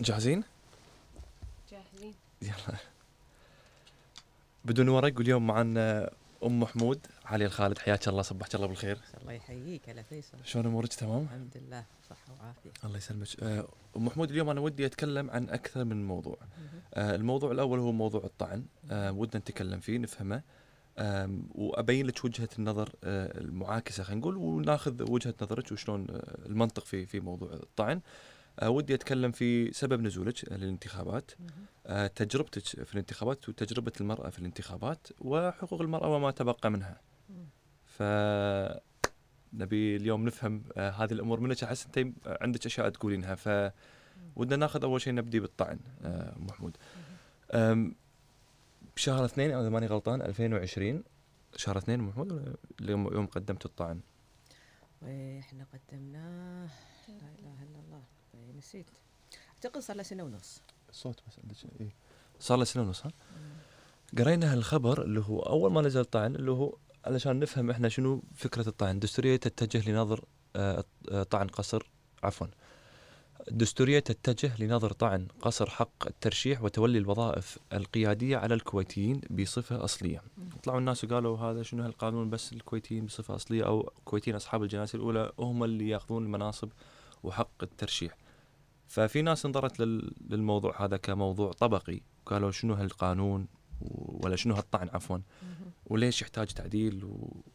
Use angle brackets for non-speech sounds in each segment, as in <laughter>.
جاهزين؟ جاهزين. يلا. بدون ورق واليوم معنا أم محمود علي الخالد حياك الله صبحك الله بالخير. الله يحييك هلا فيصل شلون أمورك؟ تمام؟ الحمد لله صحة وعافية. الله يسلمك. آه، أم محمود اليوم أنا ودي أتكلم عن أكثر من موضوع. آه، الموضوع الأول هو موضوع الطعن. آه، ودنا نتكلم فيه نفهمه. وأبين لك وجهة النظر المعاكسة خلينا نقول وناخذ وجهة نظرك وشلون المنطق في في موضوع الطعن. ودي أتكلم في سبب نزولك للانتخابات. آه، تجربتك في الانتخابات وتجربة المرأة في الانتخابات وحقوق المرأة وما تبقى منها. ف نبي اليوم نفهم آه، هذه الأمور منك أحس أنت عندك أشياء تقولينها. ف ودنا ناخذ أول شيء نبدي بالطعن آه، محمود. بشهر اثنين إذا ماني غلطان 2020 شهر اثنين محمود يوم قدمت الطعن؟ وإحنا قدمناه. لا إله إلا الله. إيه، نسيت. أعتقد صار له سنة ونص. الصوت بس عندك إيه. صار له سنة ونص ها؟ قرينا هالخبر اللي هو أول ما نزل الطعن اللي هو علشان نفهم إحنا شنو فكرة الطعن. الدستورية تتجه لنظر آه، آه، طعن قصر عفوا. الدستورية تتجه لنظر طعن قصر حق الترشيح وتولي الوظائف القيادية على الكويتيين بصفة أصلية. طلعوا الناس وقالوا هذا شنو هالقانون بس الكويتيين بصفة أصلية أو كويتيين أصحاب الجناسي الأولى هم اللي يأخذون المناصب وحق الترشيح. ففي ناس انظرت لل- للموضوع هذا كموضوع طبقي قالوا شنو هالقانون ولا شنو هالطعن عفوا. وليش يحتاج تعديل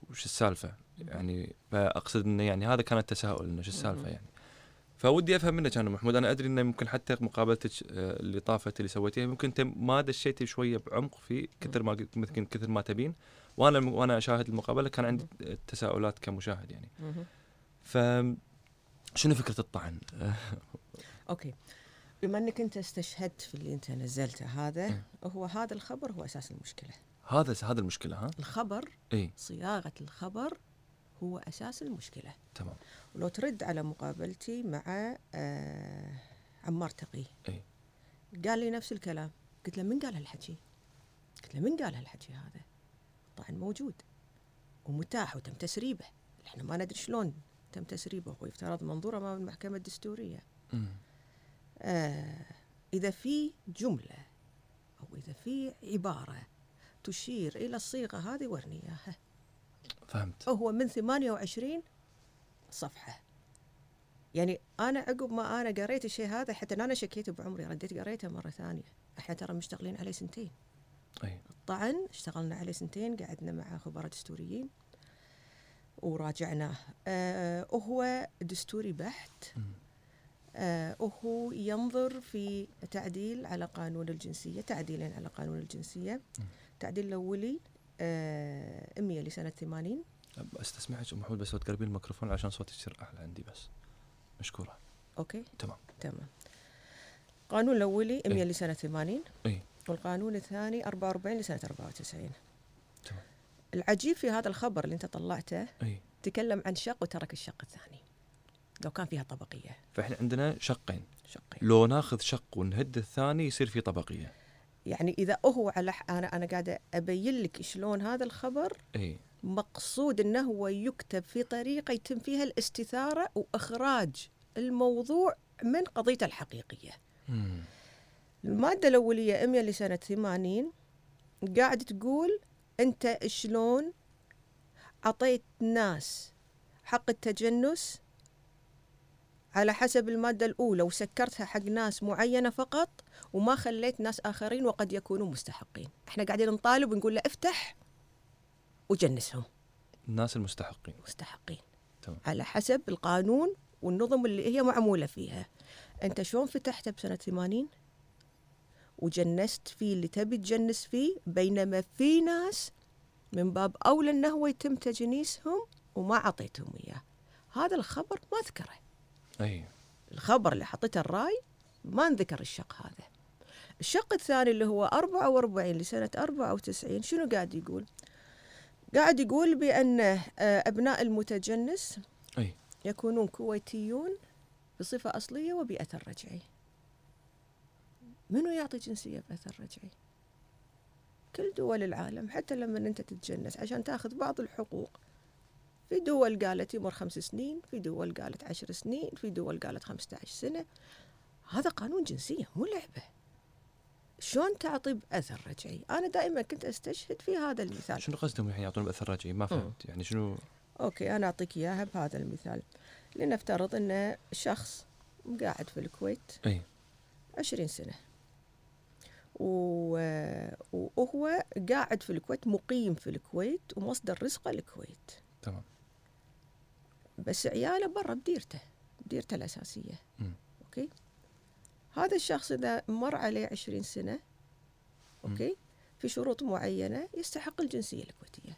وش السالفة؟ يعني فأقصد إنه يعني هذا كان التساؤل إنه شو السالفة يعني؟ فودي أفهم منك أنا محمود. أنا أدري إنه ممكن حتى مقابلتك آه، اللي طافت اللي سويتيها ممكن أنت ما دشيتي شوية بعمق في كثر ما قلت- يمكن كثر ما تبين. وأنا وأنا أشاهد المقابلة كان عندي تساؤلات كمشاهد يعني. ف شنو فكرة الطعن؟ <laughs> okay. بما إنك أنت استشهدت في اللي أنت نزلته هذا إيه. هو هذا الخبر هو أساس المشكلة. هذا هذا المشكلة ها؟ الخبر إي. صياغة الخبر هو أساس المشكلة. تمام. ولو ترد على مقابلتي مع آه عمار تقي. إي. قال لي نفس الكلام. قلت له من قال هالحكي؟ قلت له من قال هالحكي هذا؟ طبعا موجود ومتاح وتم تسريبه. إحنا ما ندري شلون تم تسريبه. هو يفترض منظور امام المحكمة الدستورية. مم. آه إذا في جملة أو إذا في عبارة تشير إلى الصيغة هذه ورني اياها فهمت هو من 28 صفحة. يعني أنا عقب ما أنا قريت الشيء هذا حتى أنا شكيت بعمري رديت قريته مرة ثانية. إحنا ترى مشتغلين عليه سنتين. أي. الطعن اشتغلنا عليه سنتين قعدنا مع خبراء دستوريين وراجعناه. آه وهو دستوري بحت. مم. آه وهو ينظر في تعديل على قانون الجنسية تعديلين على قانون الجنسية. التعديل الأولي آه 100 لسنة 80 استسمعك ام محمود بس لو تقربين الميكروفون عشان صوتك يصير أحلى عندي بس. مشكورة. okay. تمام. تمام. القانون الأولي 100 إيه. لسنة 80 اي والقانون الثاني 44 لسنة 94 تمام. العجيب في هذا الخبر اللي أنت طلعته اي تكلم عن شق وترك الشق الثاني. لو كان فيها طبقية. فإحنا عندنا شقين. شقين. لو ناخذ شق ونهد الثاني يصير في طبقية. يعني إذا هو على أنا أنا قاعدة أبين لك شلون هذا الخبر إي. مقصود أنه هو يكتب في طريقة يتم فيها الاستثارة وإخراج الموضوع من قضيته الحقيقية. مم. المادة الأولية 100 لسنة 80 قاعد تقول أنت شلون عطيت ناس حق التجنس على حسب المادة الأولى وسكرتها حق ناس معينة فقط وما خليت ناس آخرين وقد يكونوا مستحقين. إحنا قاعدين نطالب ونقول له افتح وجنسهم. الناس المستحقين. مستحقين. تمام. على حسب القانون والنظم اللي هي معمولة فيها. أنت شلون فتحته بسنة 80 وجنست فيه اللي تبي تجنس فيه بينما في ناس من باب أولى أنه هو يتم تجنيسهم وما عطيتهم إياه. هذا الخبر ما ذكره أي. الخبر اللي حطيته الرأي ما نذكر الشق هذا. الشق الثاني اللي هو 44 لسنة 94 شنو قاعد يقول؟ قاعد يقول بأن آه، أبناء المتجنس أي. يكونون كويتيون بصفة أصلية وبأثر رجعي. منو يعطي جنسية بأثر رجعي؟ كل دول العالم حتى لما أنت تتجنس عشان تاخذ بعض الحقوق. في دول قالت يمر خمس سنين في دول قالت عشر سنين في دول قالت 15 سنة. هذا قانون جنسية مو لعبة. شلون تعطي بأثر رجعي؟ أنا دائما كنت أستشهد في هذا المثال. شنو قصدهم الحين يعطون بأثر رجعي؟ ما فهمت. يعني شنو؟ أوكي أنا أعطيك إياها بهذا المثال. لنفترض إن شخص قاعد في الكويت أي. عشرين سنة. و... وهو قاعد في الكويت مقيم في الكويت ومصدر رزقه الكويت تمام. بس عياله برا بديرته بديرته الأساسية. مم. okay؟ هذا الشخص إذا مر عليه عشرين سنة okay؟ في شروط معينة يستحق الجنسية الكويتية.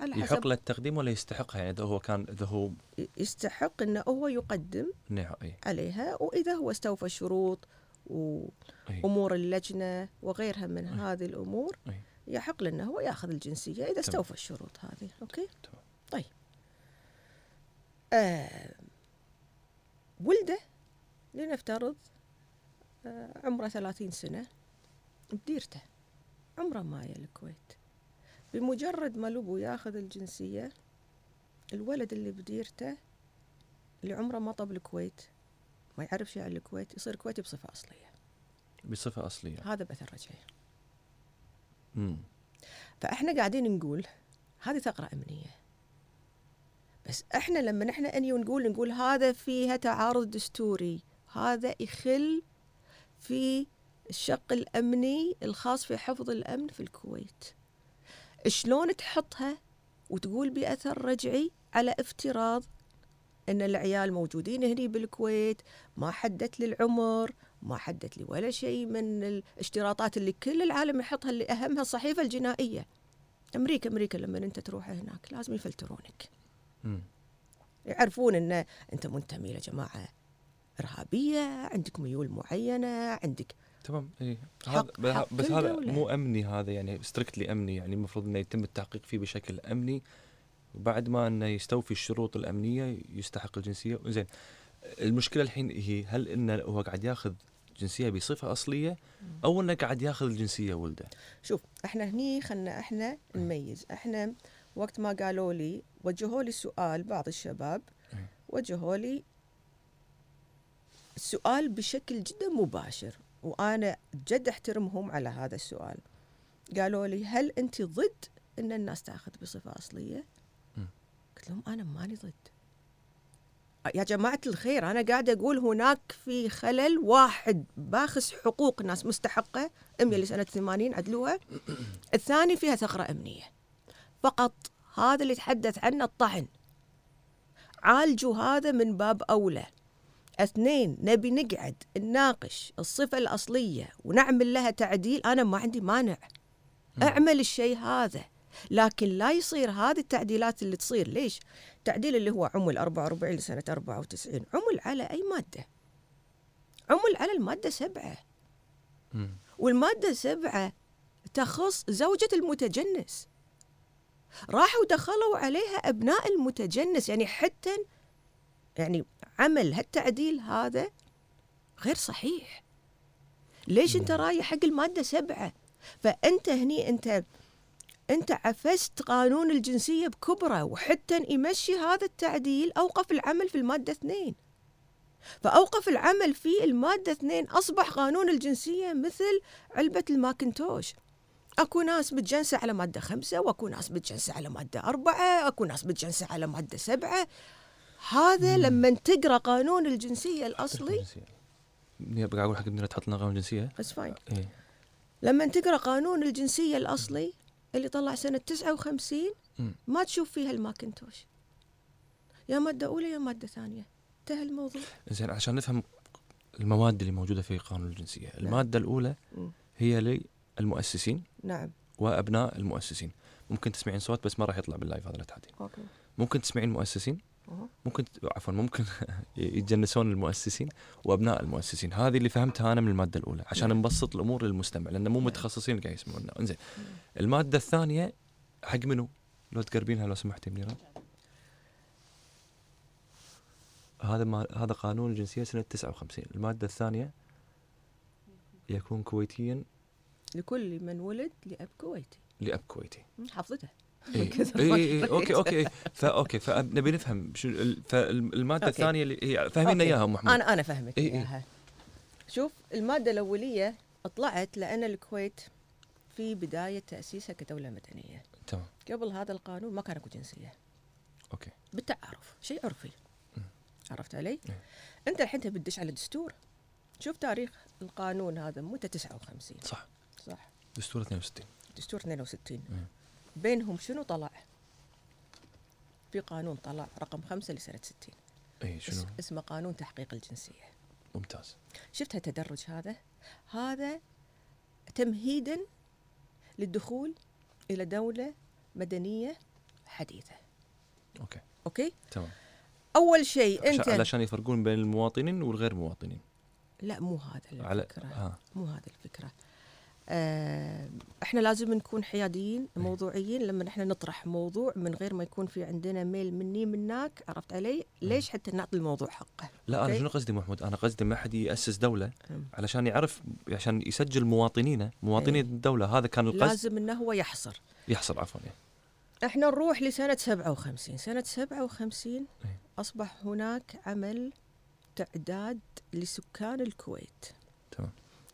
على يحق حسب له التقديم ولا يستحقها؟ يعني إذا هو كان إذا هو يستحق إنه هو يقدم نعم إي. عليها. وإذا هو استوفى الشروط و... إي. أمور اللجنة وغيرها من أي. هذه الأمور أي. يحق له إنه هو ياخذ الجنسية إذا استوفى الشروط هذه. okay. طيب. آه ولده لنفترض آه عمره 30 سنة بديرته. عمره ما يا الكويت. بمجرد ما الابو ياخذ الجنسية الولد اللي بديرته اللي عمره ما طب الكويت ما يعرف شيء عن الكويت يصير كويتي بصفة أصلية. بصفة أصلية. هذا بثر رجعي امم فإحنا قاعدين نقول هذه ثغرة أمنية. بس إحنا لما نحن أني ونقول نقول هذا فيها تعارض دستوري. هذا يخل في الشق الأمني الخاص في حفظ الأمن في الكويت. شلون تحطها وتقول بأثر رجعي على افتراض إن العيال موجودين هني بالكويت ما حدت لي العمر ما حدت لي ولا شيء من الاشتراطات اللي كل العالم يحطها اللي أهمها الصحيفة الجنائية. أمريكا أمريكا لما أنت تروح هناك لازم يفلترونك. يعرفون إن أنت منتمي لجماعه إرهابية عندك ميول معينة عندك تمام اي هذا بس هذا. مو أمني هذا يعني strictly أمني يعني المفروض إنه يتم التحقيق فيه بشكل أمني وبعد ما إنه يستوفي الشروط الأمنية يستحق الجنسية. زين المشكلة الحين هي هل إنه هو قاعد ياخذ جنسية بصفة أصلية أو إنه قاعد ياخذ الجنسية ولده؟ شوف إحنا هني خلنا إحنا نميز. إحنا وقت ما قالوا لي وجهوا لي سؤال بعض الشباب أي. وجهوا لي السؤال بشكل جدا مباشر وأنا جد أحترمهم على هذا السؤال. قالوا لي هل انت ضد إن الناس تأخذ بصفة أصلية؟ مم. قلت لهم أنا ماني ضد. يا جماعة الخير أنا قاعدة أقول هناك في خلل واحد باخس حقوق ناس مستحقة أمي لسنة 80 عدلوها. الثاني فيها ثغرة أمنية. فقط. هذا اللي يتحدث عنه الطعن عالجوا هذا من باب أولى. اثنين نبي نقعد نناقش الصفة الأصلية ونعمل لها تعديل. أنا ما عندي مانع. أعمل الشيء هذا. لكن لا يصير هذه التعديلات اللي تصير. ليش؟ التعديل اللي هو عمل 44 لسنة 94 عمل على أي مادة؟ عمل على المادة سبعة. والمادة سبعة تخص زوجة المتجنس. راحوا دخلوا عليها أبناء المتجنس يعني حتى يعني عمل هالتعديل هذا غير صحيح. ليش أنت رايح حق المادة سبعة؟ فأنت هني أنت أنت عفست قانون الجنسية بكبره وحتى يمشي هذا التعديل أوقف العمل في المادة اثنين. فأوقف العمل في المادة اثنين أصبح قانون الجنسية مثل علبة الماكنتوش. أكو ناس متجنسة على مادة خمسة وأكو ناس متجنسة على مادة أربعة أكو ناس متجنسة على مادة سبعة. هذا لما تقرأ قانون الجنسية الأصلي. إني بقى أقول حق ابني لا تحط لنا قانون جنسية؟ بس fine لما تقرأ قانون الجنسية الأصلي اللي طلع سنة 59 مم. ما تشوف فيها الماكنتوش. يا مادة أولى يا مادة ثانية. انتهى الموضوع. زين عشان نفهم المواد اللي موجودة في قانون الجنسية المادة الأولى. هي للمؤسسين نعم. وأبناء المؤسسين. ممكن تسمعين صوت بس ما راح يطلع بال live هذا لا تحدين. okay. ممكن تسمعين المؤسسين أها. ممكن عفوا ممكن <laughs> يتجنسون المؤسسين وأبناء المؤسسين. هذه اللي فهمتها أنا من المادة الأولى عشان نعم. نبسط الأمور للمستمع لأن مو نعم. متخصصين قاعد يسمعونا. إنزين. المادة الثانية حق منو؟ لو تقربينها لو سمحتي منيره هذا ما هذا قانون الجنسية سنة 59 المادة الثانية يكون كويتيا لكل من ولد لأب كويتي لأب كويتي حافظتها <laughs> اي ما اي قريت. أوكي أوكي <laughs> فا أوكي فنبي نفهم شو ال- فالماده. الثانية اللي okay. إياها أم محمود أنا أنا فهمت إي إي. إياها شوف المادة الأولية طلعت لأن الكويت في بداية تأسيسها كدولة مدنية تمام قبل هذا القانون ما كان أكو جنسية okay بالتعارف شيء عرفي. عرفت علي؟ إيه. أنت الحين تبي تدش على الدستور شوف تاريخ القانون هذا متى 59 صح صح؟ دستور 62 دستور 62 مم. بينهم شنو طلع؟ في قانون طلع رقم خمسة لسنة 60 اي شنو؟ اس- اسمه قانون تحقيق الجنسية. ممتاز. شفت التدرج هذا؟ هذا تمهيدا للدخول إلى دولة مدنية حديثة. okay. okay؟ تمام. أول شيء أنت علشان يفرقون بين المواطنين والغير مواطنين. لا مو هذا على الفكرة. ها مو هذا الفكرة. آه إحنا لازم نكون حياديين موضوعيين. لما إحنا نطرح موضوع من غير ما يكون في عندنا ميل مني منك عرفت علي؟ ليش حتى نعطي الموضوع حقه؟ لا أنا. شنو قصدي محمود؟ أنا قصدي ما حد يأسس دولة مم. علشان يعرف عشان يسجل مواطنينه مواطني إيه. الدولة هذا كان القصد. لازم إنه هو يحصر. يحصل عفوا إيه. إحنا نروح لسنة 57 سنة 57 إيه. أصبح هناك عمل تعداد لسكان الكويت.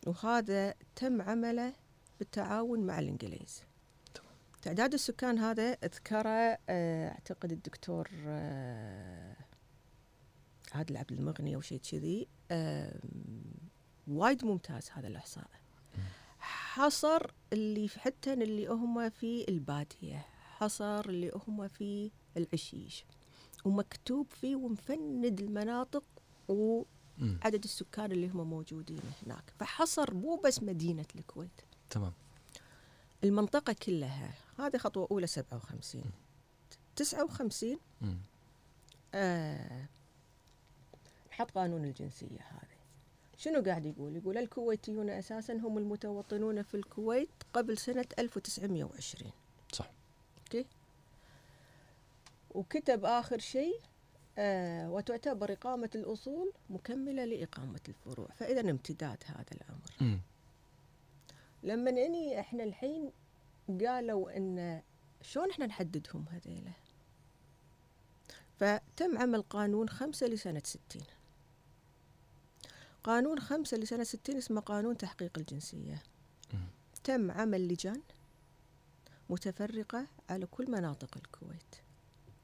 وهذا تم عمله بالتعاون مع الإنجليز. تعداد السكان هذا أذكره آه، أعتقد الدكتور آه، عادل عبد المغني أو شيء كذي. وايد ممتاز هذا الإحصاء. حصر اللي حتى اللي هم في البادية حصر اللي هم في العشيش. ومكتوب فيه ومفند المناطق وعدد مم. السكان اللي هم موجودين هناك. فحصر مو بس مدينة الكويت. تمام. المنطقة كلها هذه خطوة أولى 57 59 مم. آه حط قانون الجنسية هذا شنو قاعد يقول؟ يقول الكويتيون أساسا هم المتوطنون في الكويت قبل سنة 1920 صح. أوكي؟ وكتب آخر شيء آه وتعتبر إقامة الأصول مكملة لإقامة الفروع. فإذا امتداد هذا الأمر. لما إني إحنا الحين قالوا إن شلون إحنا نحددهم هذيلا فتم عمل قانون خمسة لسنة ستين. قانون خمسة لسنة ستين اسمه قانون تحقيق الجنسية. مم. تم عمل لجان متفرقة على كل مناطق الكويت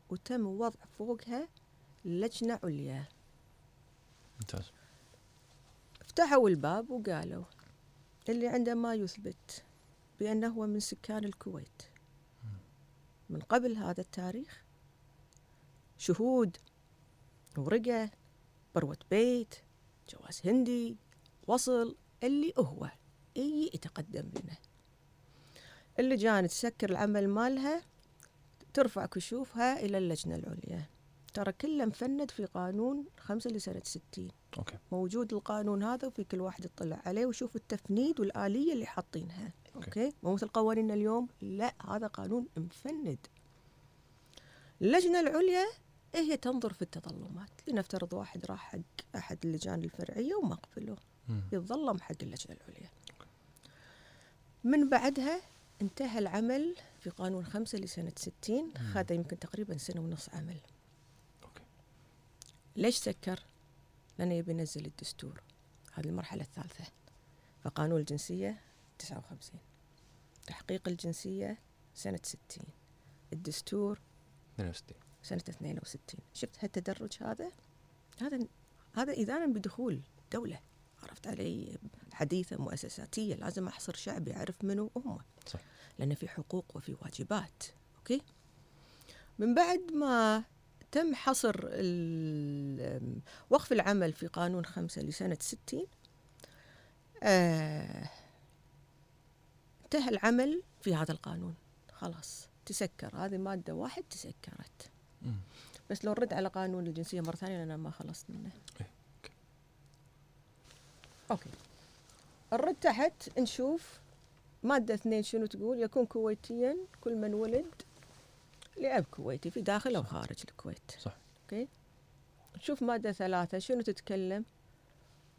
وتم وضع فوقها لجنة عليا ممتاز. فتحوا الباب وقالوا اللي عنده ما يثبت بأنه هو من سكان الكويت. من قبل هذا التاريخ شهود ورقة بروة بيت جواز هندي وصل اللي هو أي يتقدم لنا اللجان تسكر العمل مالها ترفع كشوفها إلى اللجنة العليا. ترى كله مفند في قانون خمسة لسنة ستين. okay. موجود القانون هذا وفي كل واحد يطلع عليه ويشوف التفنيد والآلية اللي حاطينها. okay. okay؟ مو مثل قوانيننا اليوم. لا هذا قانون مفند. اللجنة العليا هي تنظر في التظلمات. لنفترض واحد راح حق أحد اللجان الفرعية وما قبلوه مم. يتظلم حق اللجنة العليا. من بعدها انتهى العمل في قانون خمسة لسنة ستين. خذ يمكن تقريبا سنة ونص عمل. ليش سكر؟ لأنه يبي ينزل الدستور. هذه المرحلة الثالثة. فقانون الجنسية 59 تحقيق الجنسية سنة 60 الدستور 62 سنة 62 شفت هالتدرج هذا؟ هذا هذا إذانا بدخول دولة. عرفت علي؟ حديثة مؤسساتية. لازم أحصر شعب يعرف منو هم صح. لأن في حقوق وفي واجبات. okay؟ من بعد ما تم حصر وقف العمل في قانون خمسة لسنة ستين. آه، انتهى العمل في هذا القانون. خلاص تسكر. هذه مادة واحد تسكرت. بس لو نرد على قانون الجنسية مرة ثانية أنا ما خلصت منه. إيه، okay. نرد تحت نشوف مادة اثنين شنو تقول. يكون كويتيا كل من ولد. لأب كويتي في داخل أو خارج الكويت. صح. okay؟ نشوف مادة ثلاثة شنو تتكلم؟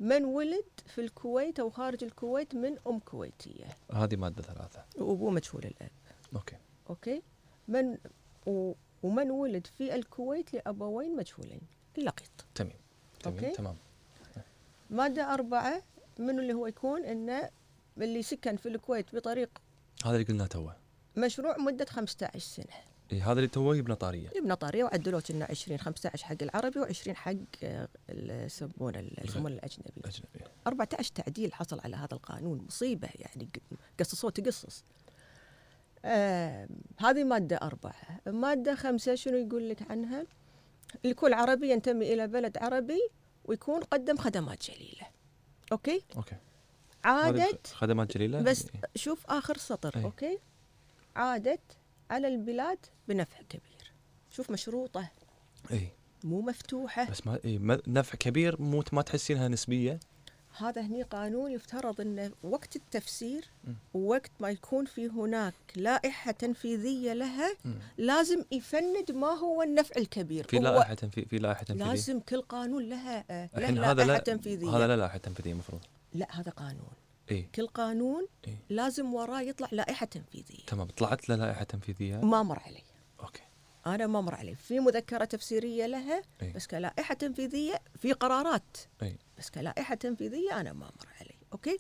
من ولد في الكويت أو خارج الكويت من أم كويتية. هذه مادة ثلاثة. وأبوه مجهول الأب okay. okay؟ من و ومن ولد في الكويت لأبوين مجهولين. اللقيط تمام. تمام. okay. تمام. مادة أربعة منو اللي هو يكون؟ إنه اللي سكن في الكويت بطريق هذا اللي قلناه توه. مشروع مدة 15 سنة. اي هذا اللي توه يبنى طارية. يبنى طارية وعدلوه كنا 20 15 حق العربي و20 حق آه، يسمونه يسمونه الأجنبي. الاجنبي 14 تعديل حصل على هذا القانون مصيبة يعني قصصوه تقصص. آه هذه مادة أربعة. مادة خمسة شنو يقول لك عنها؟ لكل عربي ينتمي إلى بلد عربي ويكون قدم خدمات جليلة. okay؟ okay. عادت خدمات جليلة؟ بس شوف آخر سطر أي. okay؟ عادت على البلاد بنفع كبير. شوف مشروطة. إي. مو مفتوحة. بس ما إيه ما- نفع كبير مو ما تحسينها نسبية. هذا هني قانون يفترض انه وقت التفسير. ووقت ما يكون في هناك لائحة تنفيذية لها. لازم يفند ما هو النفع الكبير. في لائحة تنفيذ في لائحة تنفيذية. لازم كل قانون لها له لائحه لا تنفيذية. هذا لا لائحة تنفيذية المفروض لا هذا قانون. اي كل قانون إيه. لازم وراه يطلع لائحة تنفيذية. تمام طلعت له لائحة تنفيذية؟ ما مر علي. okay. أنا ما مر علي. في مذكرة تفسيرية لها إيه. بس كلائحة تنفيذية في قرارات. اي بس كلائحة تنفيذية أنا ما مر علي. okay؟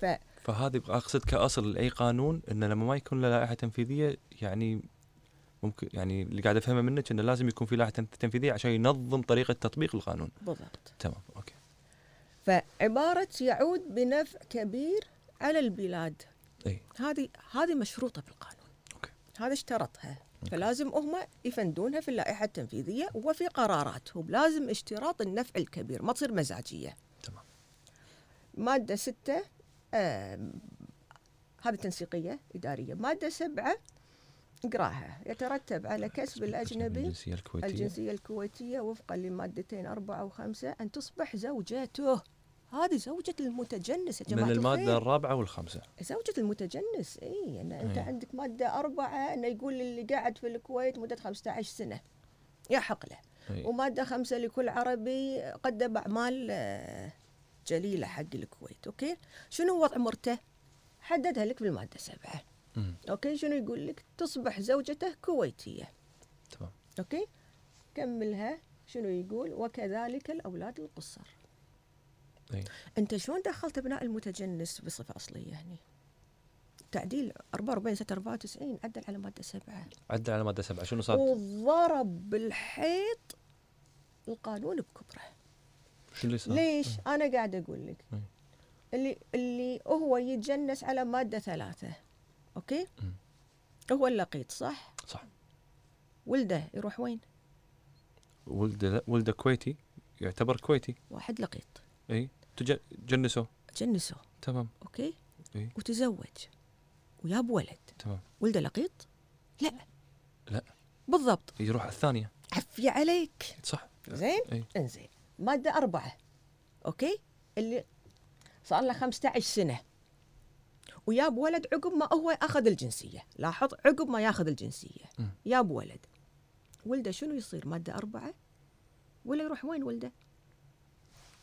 ف فهذه أقصد كأصل لأي قانون انه لما ما يكون له لائحة تنفيذية يعني ممكن يعني اللي قاعد أفهمه منك إنه لازم يكون في لائحة تنفيذية عشان ينظم طريقة تطبيق القانون. بالضبط. تمام okay. فعبارة يعود بنفع كبير على البلاد. إي. هذه هذه مشروطة بالقانون. okay. هذا اشترطها. فلازم هم يفندونها في اللائحة التنفيذية وفي قراراتهم. لازم اشتراط النفع الكبير ما تصير مزاجية. تمام. مادة ستة آم، هذه تنسيقية إدارية. مادة سبعة اقراها. يترتب على كسب الأجنبي الجنسيه الكويتية. الجنسية الكويتية وفقا لمادتين أربعة وخمسة أن تصبح زوجته. هذه زوجة المتجنس يا جماعة من المادة الخير. الرابعة والخامسة. زوجة المتجنس إي أن أنت إيه. عندك مادة أربعة أنه يقول اللي قاعد في الكويت مدة 15 سنة. يحق له أي. ومادة خمسة لكل عربي قدم أعمال آه، جليلة حق الكويت okay؟ شنو وضع مرته؟ حددها لك بالمادة سبعة مم. okay؟ شنو يقول لك؟ تصبح زوجته كويتية. تمام. okay؟ كملها. شنو يقول؟ وكذلك الأولاد القصر. إي. أنت شلون دخلت أبناء المتجنس بصفة أصلية هني تعديل 44 سنه 94 عدل على مادة سبعة. عدل على مادة سبعة. شنو صار؟ وضرب بالحيط القانون بكبره. شنو اللي صار؟ ليش؟ أنا قاعد أقول لك. أي. اللي اللي هو يتجنس على مادة ثلاثة okay؟ مم. هو اللقيط صح؟ صح. ولده يروح وين؟ ولده ولده كويتي يعتبر كويتي. واحد لقيط. إي. تج- جنسه؟ جنسه. تمام. okay؟ اي وتزوج. وياب ولد. تمام. ولده لقيط؟ لا. لا. بالضبط. يروح على الثانية. عفي عليك. صح. زين؟ اي انزين. مادة أربعة. أوكي؟ اللي صار له 15 سنة. وياب ولد عقب ما هو أخذ الجنسية. لاحظ؟ عقب ما ياخذ الجنسية. مم. ياب ولد. ولده شنو يصير؟ مادة أربعة؟ ولا يروح وين ولده؟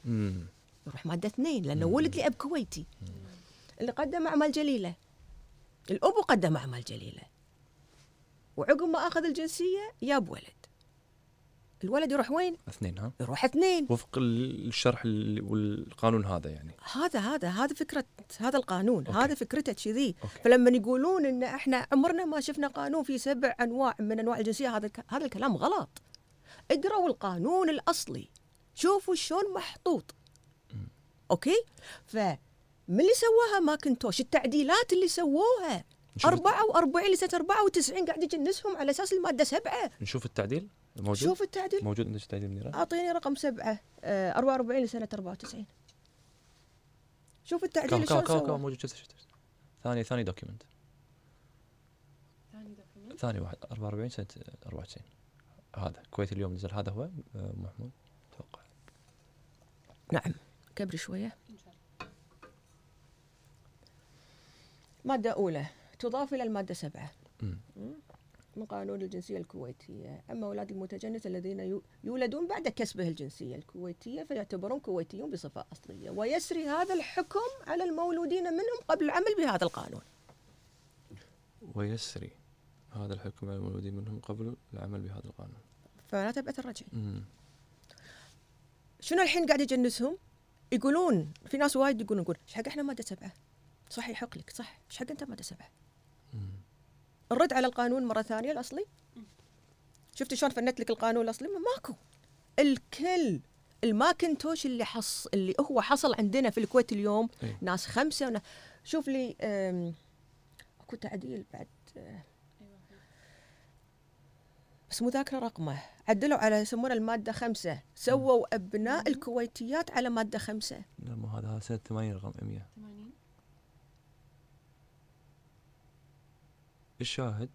امم يروح مادة اثنين لأنه. ولد لأب كويتي. اللي قدم أعمال جليلة. الابو قدم أعمال جليلة. وعقب ما أخذ الجنسية ياب ولد. الولد يروح وين؟ اثنين ها؟ يروح اثنين. وفق ال- الشرح ال- والقانون هذا يعني. هذا هذا هذا فكرة هذا القانون أوكي. هذا فكرته كذي. فلما يقولون إن إحنا عمرنا ما شفنا قانون في سبع أنواع من أنواع الجنسية هذا هذا الكلام غلط. اقرأوا القانون الأصلي. شوفوا شلون محطوط. okay؟ فمن اللي سواها ماكنتوش التعديلات اللي سووها. نشوف 44 لسنه 94 قاعد يجنسهم على أساس المادة سبعة. نشوف التعديل؟ موجود؟ شوف التعديل. موجود عندك التعديل منيره أعطيني رقم سبعة. آه 44 لسنه 94 شوف التعديل شلون سوى. موجود. جزء ثاني ثاني document ثاني واحد. 44 سنة 94 هذا. كويت اليوم نزل. هذا هو آه، محمود. أتوقع نعم. كبري شوية. مادة أولى تضاف إلى المادة سبعة. من قانون الجنسية الكويتية. أما أولاد المتجنس الذين يو- يولدون بعد كسبه الجنسية الكويتية فيعتبرون كويتيون بصفة أصلية. ويسري هذا الحكم على المولودين منهم قبل العمل بهذا القانون. ويسري هذا الحكم على المولودين منهم قبل العمل بهذا القانون. فلا تبعث الرجعي. شنو الحين قاعد يجنسهم؟ يقولون في ناس وايد يقولون يقول إيش حق إحنا ماده سبعه صح يحق لك صح. إيش حق أنت ماده سبعه نرد على القانون مرة ثانية الأصلي. شفت شلون فندت لك القانون الأصلي؟ ما- ماكو. الكل الماكنتوش اللي حص اللي هو حصل عندنا في الكويت اليوم إيه. ناس خمسة ونا... شوف لي أم، أكو تعديل بعد أه، بس مو ذاكرة رقمه. عدلوا على يسمونه المادة خمسة. سووا أبناء الكويتيات على مادة خمسة. لا مو هذا هذا سنة 80 رقم 100 80 الشاهد؟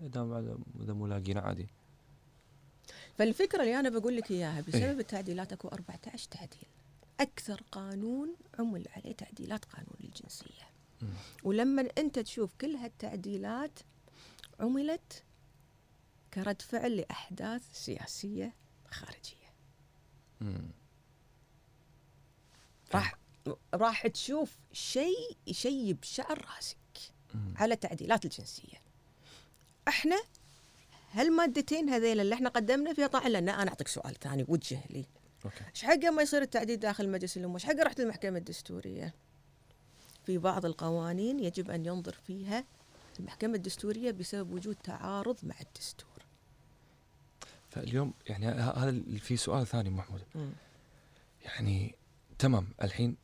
إذا ما- إذا مو لاقينا عادي. فالفكرة اللي أنا بقول لك إياها بسبب إيه. التعديلات أكو 14 تعديل. أكثر قانون عمل عليه تعديلات قانون الجنسية. مم. ولما أنت تشوف كل هالتعديلات عملت كرد فعل لأحداث سياسية خارجية. مم. راح راح تشوف شيء يشيب شعر راسك مم. على التعديلات الجنسية. إحنا هالمادتين هذيل اللي إحنا قدمنا فيها طبعا لأن أنا أعطيك سؤال ثاني وجه لي. أوكي. إيش حقه ما يصير التعديل داخل مجلس الأمة؟ إيش حقه رحت المحكمه الدستورية؟ في بعض القوانين يجب أن ينظر فيها المحكمة الدستورية بسبب وجود تعارض مع الدستور. فاليوم يعني هذا في سؤال ثاني محمود مم. يعني تمام الحين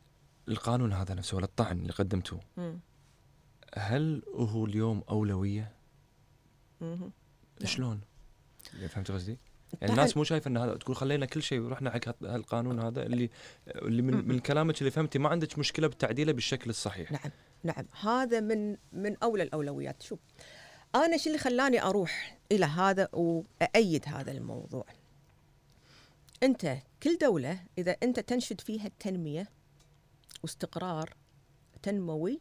القانون هذا نفسه ولا الطعن اللي قدمته مم. هل هو اليوم أولوية؟ مم. شلون؟ فهمت قصدي؟ يعني الناس مو شايفة إن هذا تقول خلينا كل شيء ورحنا حق هال- هالقانون هذا اللي اللي من, من كلامك اللي فهمتي ما عندك مشكلة بتعديله بالشكل الصحيح نعم نعم هذا من من أولى الأولويات شوف أنا شو اللي خلاني أروح إلى هذا وأأيد هذا الموضوع. أنت كل دولة إذا أنت تنشد فيها التنمية واستقرار تنموي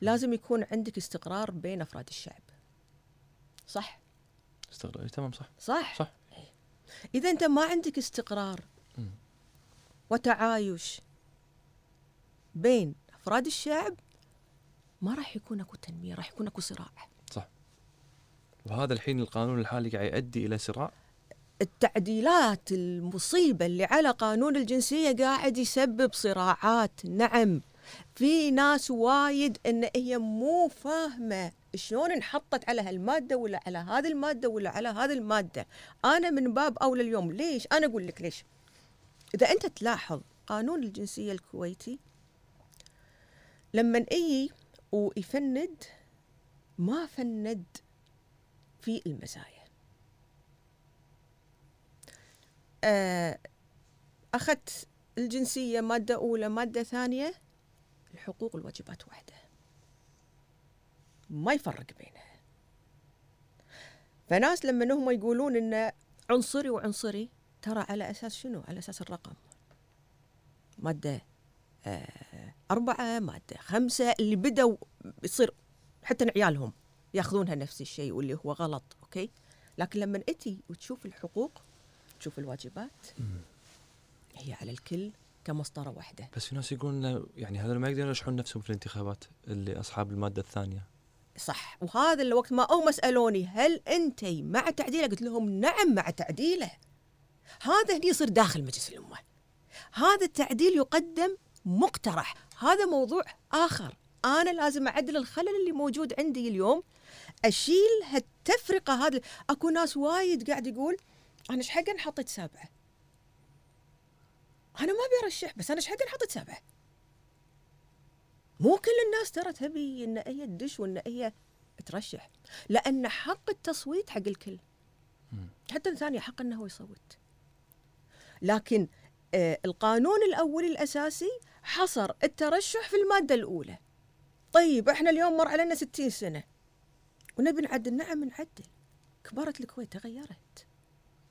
لازم يكون عندك استقرار بين أفراد الشعب. صح؟ استغرب تمام صح. صح؟ صح. إذا أنت ما عندك استقرار. وتعايش بين أفراد الشعب ما راح يكون أكو تنمية راح يكون أكو صراع. وهذا الحين القانون الحالي قاعد يؤدي إلى صراع؟ التعديلات المصيبة اللي على قانون الجنسية قاعد يسبب صراعات. نعم في ناس وايد إن هي مو فاهمة شلون انحطت على هالمادة ولا على هذه المادة ولا على هذه المادة. أنا من باب أولى اليوم. ليش؟ أنا أقول لك ليش. إذا أنت تلاحظ قانون الجنسية الكويتي لما أجي ويفند ما فند في المزايا آه، أخذت الجنسية مادة أولى مادة ثانية الحقوق والواجبات واحدة. ما يفرق بينها. فناس لما هم يقولون إنه عنصري وعنصري ترى على أساس شنو؟ على أساس الرقم. مادة آه، أربعة مادة خمسة اللي بدوا يصير حتى عيالهم. ياخذونها نفس الشيء واللي هو غلط أوكي؟ لكن لما أتي وتشوف الحقوق تشوف الواجبات هي على الكل كمسطرة واحدة. بس في ناس يقولون يعني هذول ما يقدرون يرشحون نفسهم في الانتخابات اللي أصحاب المادة الثانية. صح. وهذا الوقت ما هم سالوني هل أنت مع تعديله؟ قلت لهم نعم مع تعديله. هذا هني يصير داخل مجلس الأمة. هذا التعديل يقدم مقترح. هذا موضوع آخر. أنا لازم أعدل الخلل اللي موجود عندي اليوم أشيل هالتفرقة هذه. أكو ناس وايد قاعد يقول أنا إيش حق حطيت سبعه أنا ما أبي أرشح بس أنا إيش حق حطيت سبعه مو كل الناس ترى تبي إن هي تدش وإن هي ترشح لأن حق التصويت حق الكل. حتى الثاني حق إنه هو يصوت. لكن آه القانون الأولي الأساسي حصر الترشح في المادة الأولى. طيب إحنا اليوم مر علينا 60 سنة. ونبي نعدل نعم نعدل كبرت الكويت تغيرت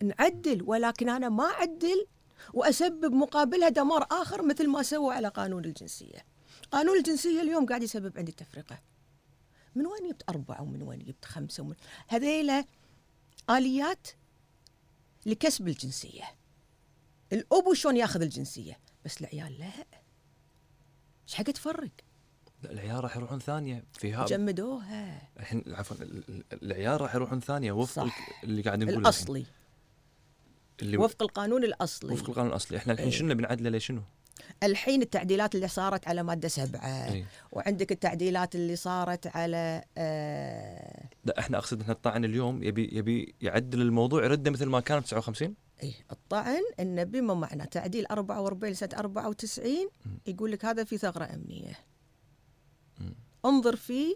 نعدل ولكن أنا ما أعدل وأسبب مقابلها دمار آخر مثل ما سووا على قانون الجنسية. قانون الجنسية اليوم قاعد يسبب عندي تفرقه. من وين جبت أربعة ومن وين جبت خمسة ومن هذيلا آليات لكسب الجنسية. الأبو شلون ياخذ الجنسية بس العيال لا. إيش حق تفرق؟ العيال راح يروحون ثانية فيها جمدوها الحين عفوا ال- ال- العيال راح يروحون ثانية وفق صح. اللي قاعد نقوله الحين. الأصلي اللي وفق القانون الأصلي وفق القانون الأصلي إحنا الحين إيه. شنو بنعدله ليش شنو؟ الحين التعديلات اللي صارت على مادة سبعة اي وعندك التعديلات اللي صارت على آه لا إحنا أقصد ان الطعن اليوم يبي يبي يعدل الموضوع يرده مثل ما كان ب 59 إيه الطعن انه بما معنى تعديل 44 سنه 94 مم. يقول لك هذا في ثغرة أمنية. انظر فيه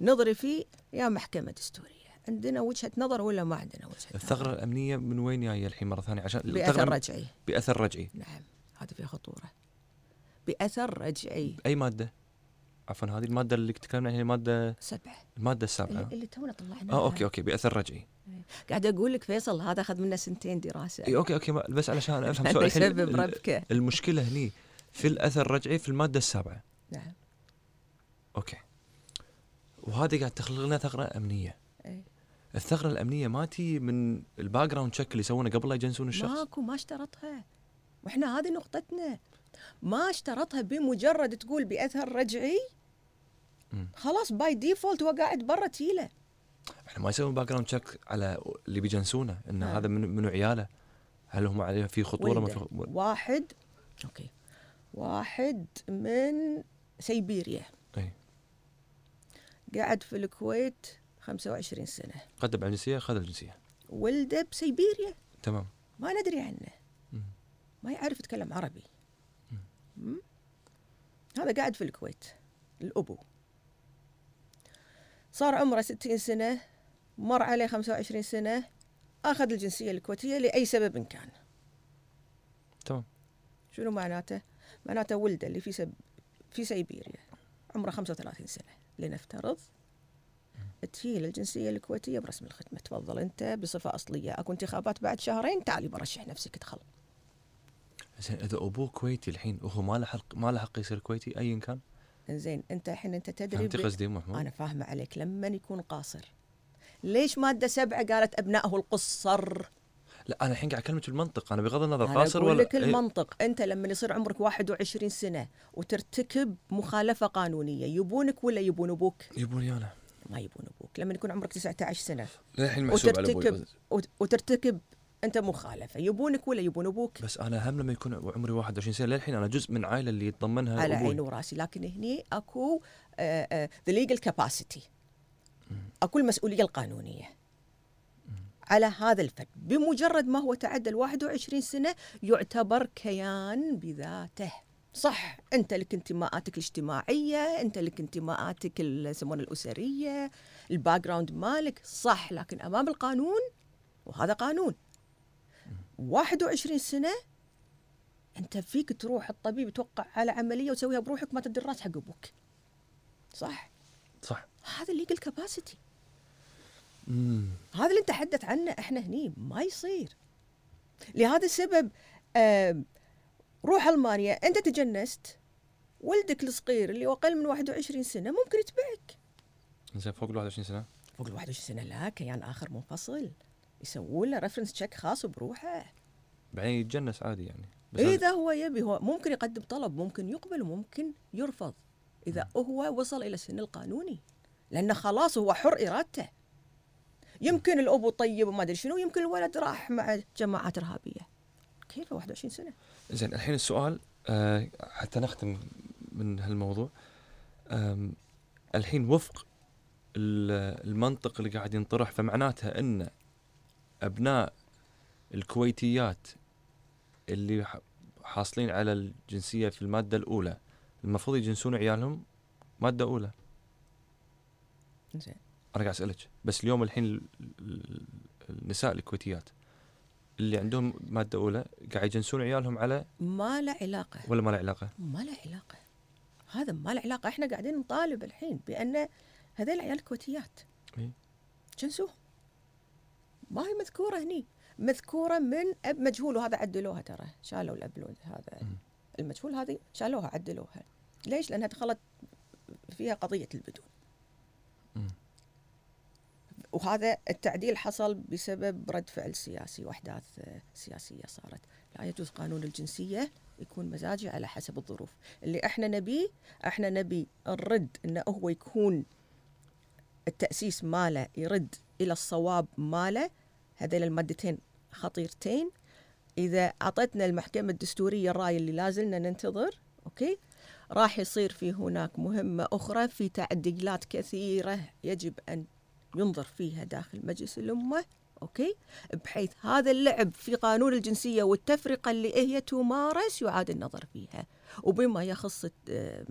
نظري فيه يا محكمة دستورية. عندنا وجهة نظر ولا ما عندنا وجهة نظر؟ الثغرة الأمنية من وين جاية الحين مرة ثانية؟ عشان الثغرة الأم- رجعي. بأثر رجعي. نعم هذا فيها خطورة. بأثر رجعي. أي مادة؟ عفوا هذه المادة اللي تكلمنا عنها هي الماده سبعة. المادة السابعة. اللي, اللي تونا طلعناها آه أوكي أوكي بأثر رجعي. قاعد أقول لك فيصل هذا أخذ منا سنتين دراسة. اي okay okay بس علشان أفهم <laughs> سؤال. الحين يسبب ال- ربكة. المشكلة هني في الأثر الرجعي في المادة السابعة. نعم. okay. وهذه قاعد تخلق لنا ثغرة أمنية. إي. الثغرة الأمنية ما تي من ال background check اللي يسوونه قبل لا يجنسون الشخص. ماكو ما اشترطها. وإحنا هذه نقطتنا. ما اشترطها بمجرد تقول بأثر رجعي. خلاص by default هو قاعد برا تيله. إحنا ما يسوون background check على اللي بيجنسونه إن آه. هذا من منو عياله؟ هل هم عليه في خطورة؟ ما في. خطوره واحد. okay. واحد من سيبيريا. اي قعد في الكويت 25 سنة. قدم على الجنسية خذ الجنسية. ولده بسيبيريا. تمام. ما ندري عنه. مم. ما يعرف يتكلم عربي. مم. هذا قاعد في الكويت الأبو. صار عمره 60 سنة مر عليه 25 سنة أخذ الجنسية الكويتية لأي سبب كان. تمام. شنو معناته؟ معناته ولده اللي في سب... في سيبيريا عمره 35 سنة. لنفترض. تجي الجنسية الكويتية برسم الختمة. تفضل أنت بصفة أصلية. أكو انتخابات بعد شهرين. تعالي برشح نفسك. ادخل زين إذا ابوه كويتي الحين وهو ما له حق ما له حق يصير كويتي؟ ايا كان؟ زين أنت الحين أنت تدري ب- قصدي محمود؟ أنا فاهمة عليك. لما يكون قاصر؟ ليش مادة سبعة قالت أبنائه القصر؟ لا أنا الحين قاعد أكلمك المنطق أنا بغض النظر قاصر ولا لك إيه، المنطق أنت لما يصير عمرك 21 سنة وترتكب مخالفة قانونية يبونك ولا يبون أبوك؟ يبوني أنا ما يبون أبوك لما يكون عمرك 19 سنة للحين محسوب على وترتكب أبوي وت- وترتكب أنت مخالفة يبونك ولا يبون أبوك؟ بس أنا هم لما يكون عمري 21 سنة للحين أنا جزء من عائلة اللي يتضمنها على عيني وراسي لكن هني أكو ذا ليجل كاباسيتي أكو المسؤولية القانونية. على هذا الفرد بمجرد ما هو تعدى ال 21 سنة يعتبر كيان بذاته. صح. أنت لك انتماءاتك الاجتماعية أنت لك انتماءاتك يسمونها الأسرية ال background مالك. صح لكن أمام القانون وهذا قانون. 21 سنة أنت فيك تروح الطبيب يتوقع على عملية وتسويها بروحك ما تدري الراس حق أبوك. صح. صح. هذا ال legal capacity امم هذا اللي نتحدث عنه إحنا هني ما يصير. لهذا السبب آه روح ألمانيا أنت تجنست ولدك الصغير اللي هو أقل من 21 سنة ممكن يتبعك. زين فوق ال 21 سنة؟ فوق ال 21 سنة لا كيان آخر منفصل. يسوون له reference check خاص بروحه. بعدين يتجنس عادي يعني. بس إذا هو يبي هو ممكن يقدم طلب ممكن يقبل وممكن يرفض. إذا نعم. هو وصل إلى السن القانوني. لأنه خلاص هو حر إرادته. يمكن الأبو طيب وما أدري شنو يمكن الولد راح مع جماعات إرهابية. كيف 21 سنة؟ زين الحين السؤال آه حتى نختم من هالموضوع. الحين وفق ال- المنطق اللي قاعد ينطرح فمعناتها إن أبناء الكويتيات اللي حاصلين على الجنسية في المادة الأولى المفروض يجنسون عيالهم مادة أولى. زين. أنا قاعد أسألك بس اليوم الحين ال- ال- النساء الكويتيات اللي عندهم مادة أولى قاعد يجنسون عيالهم على ما له علاقة ولا ما له علاقة؟ ما له علاقة هذا ما له علاقة إحنا قاعدين نطالب الحين بأن هذول العيال الكويتيات إيه. جنسوهم ما هي مذكورة هني مذكورة من أب مجهول وهذا عدلوها ترى شالوا الأب الولد هذا. المجهول هذه شالوها عدلوها ليش؟ لأنها دخلت فيها قضية البدون مم. وهذا التعديل حصل بسبب رد فعل سياسي وأحداث سياسية صارت. لا يجوز قانون الجنسية يكون مزاجي على حسب الظروف. اللي إحنا نبيه إحنا نبي الرد إنه هو يكون التأسيس ماله يرد إلى الصواب ماله. هذيل المادتين خطيرتين. إذا أعطتنا المحكمة الدستورية الرأي اللي لازلنا ننتظر okay؟ راح يصير في هناك مهمة أخرى في تعديلات كثيرة يجب أن ينظر فيها داخل مجلس الأمة أوكي؟ بحيث هذا اللعب في قانون الجنسية والتفرقة اللي هي تمارس يعاد النظر فيها. وبما يخص الت-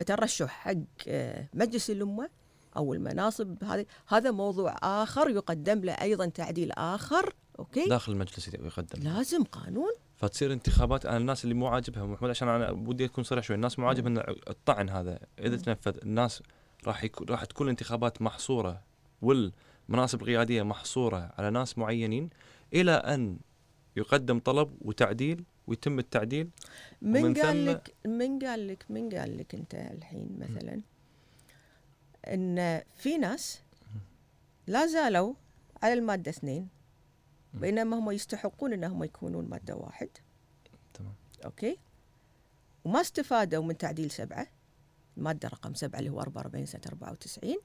الترشح حق آه، مجلس الأمة أو المناصب هذه هذا موضوع آخر يقدم له أيضا تعديل آخر okay؟ داخل المجلس يقدم لازم قانون. فتصير انتخابات أنا الناس اللي مو عاجبها محمود عشان أنا ودي أكون صريح شوي الناس مو عاجبها الطعن هذا. إذا. تنفذ الناس راح يكون راح تكون الانتخابات محصورة والمناصب القيادية محصورة على ناس معينين إلى أن يقدم طلب وتعديل ويتم التعديل. من قال لك من قال لك من قال لك أنت الحين مثلا إن في ناس لا زالوا على المادة اثنين بينما هم يستحقون إنهم يكونون مادة واحد. تمام. okay؟ وما استفادوا من تعديل سبعة. الماده رقم سبعة اللي هو 44 سنة 94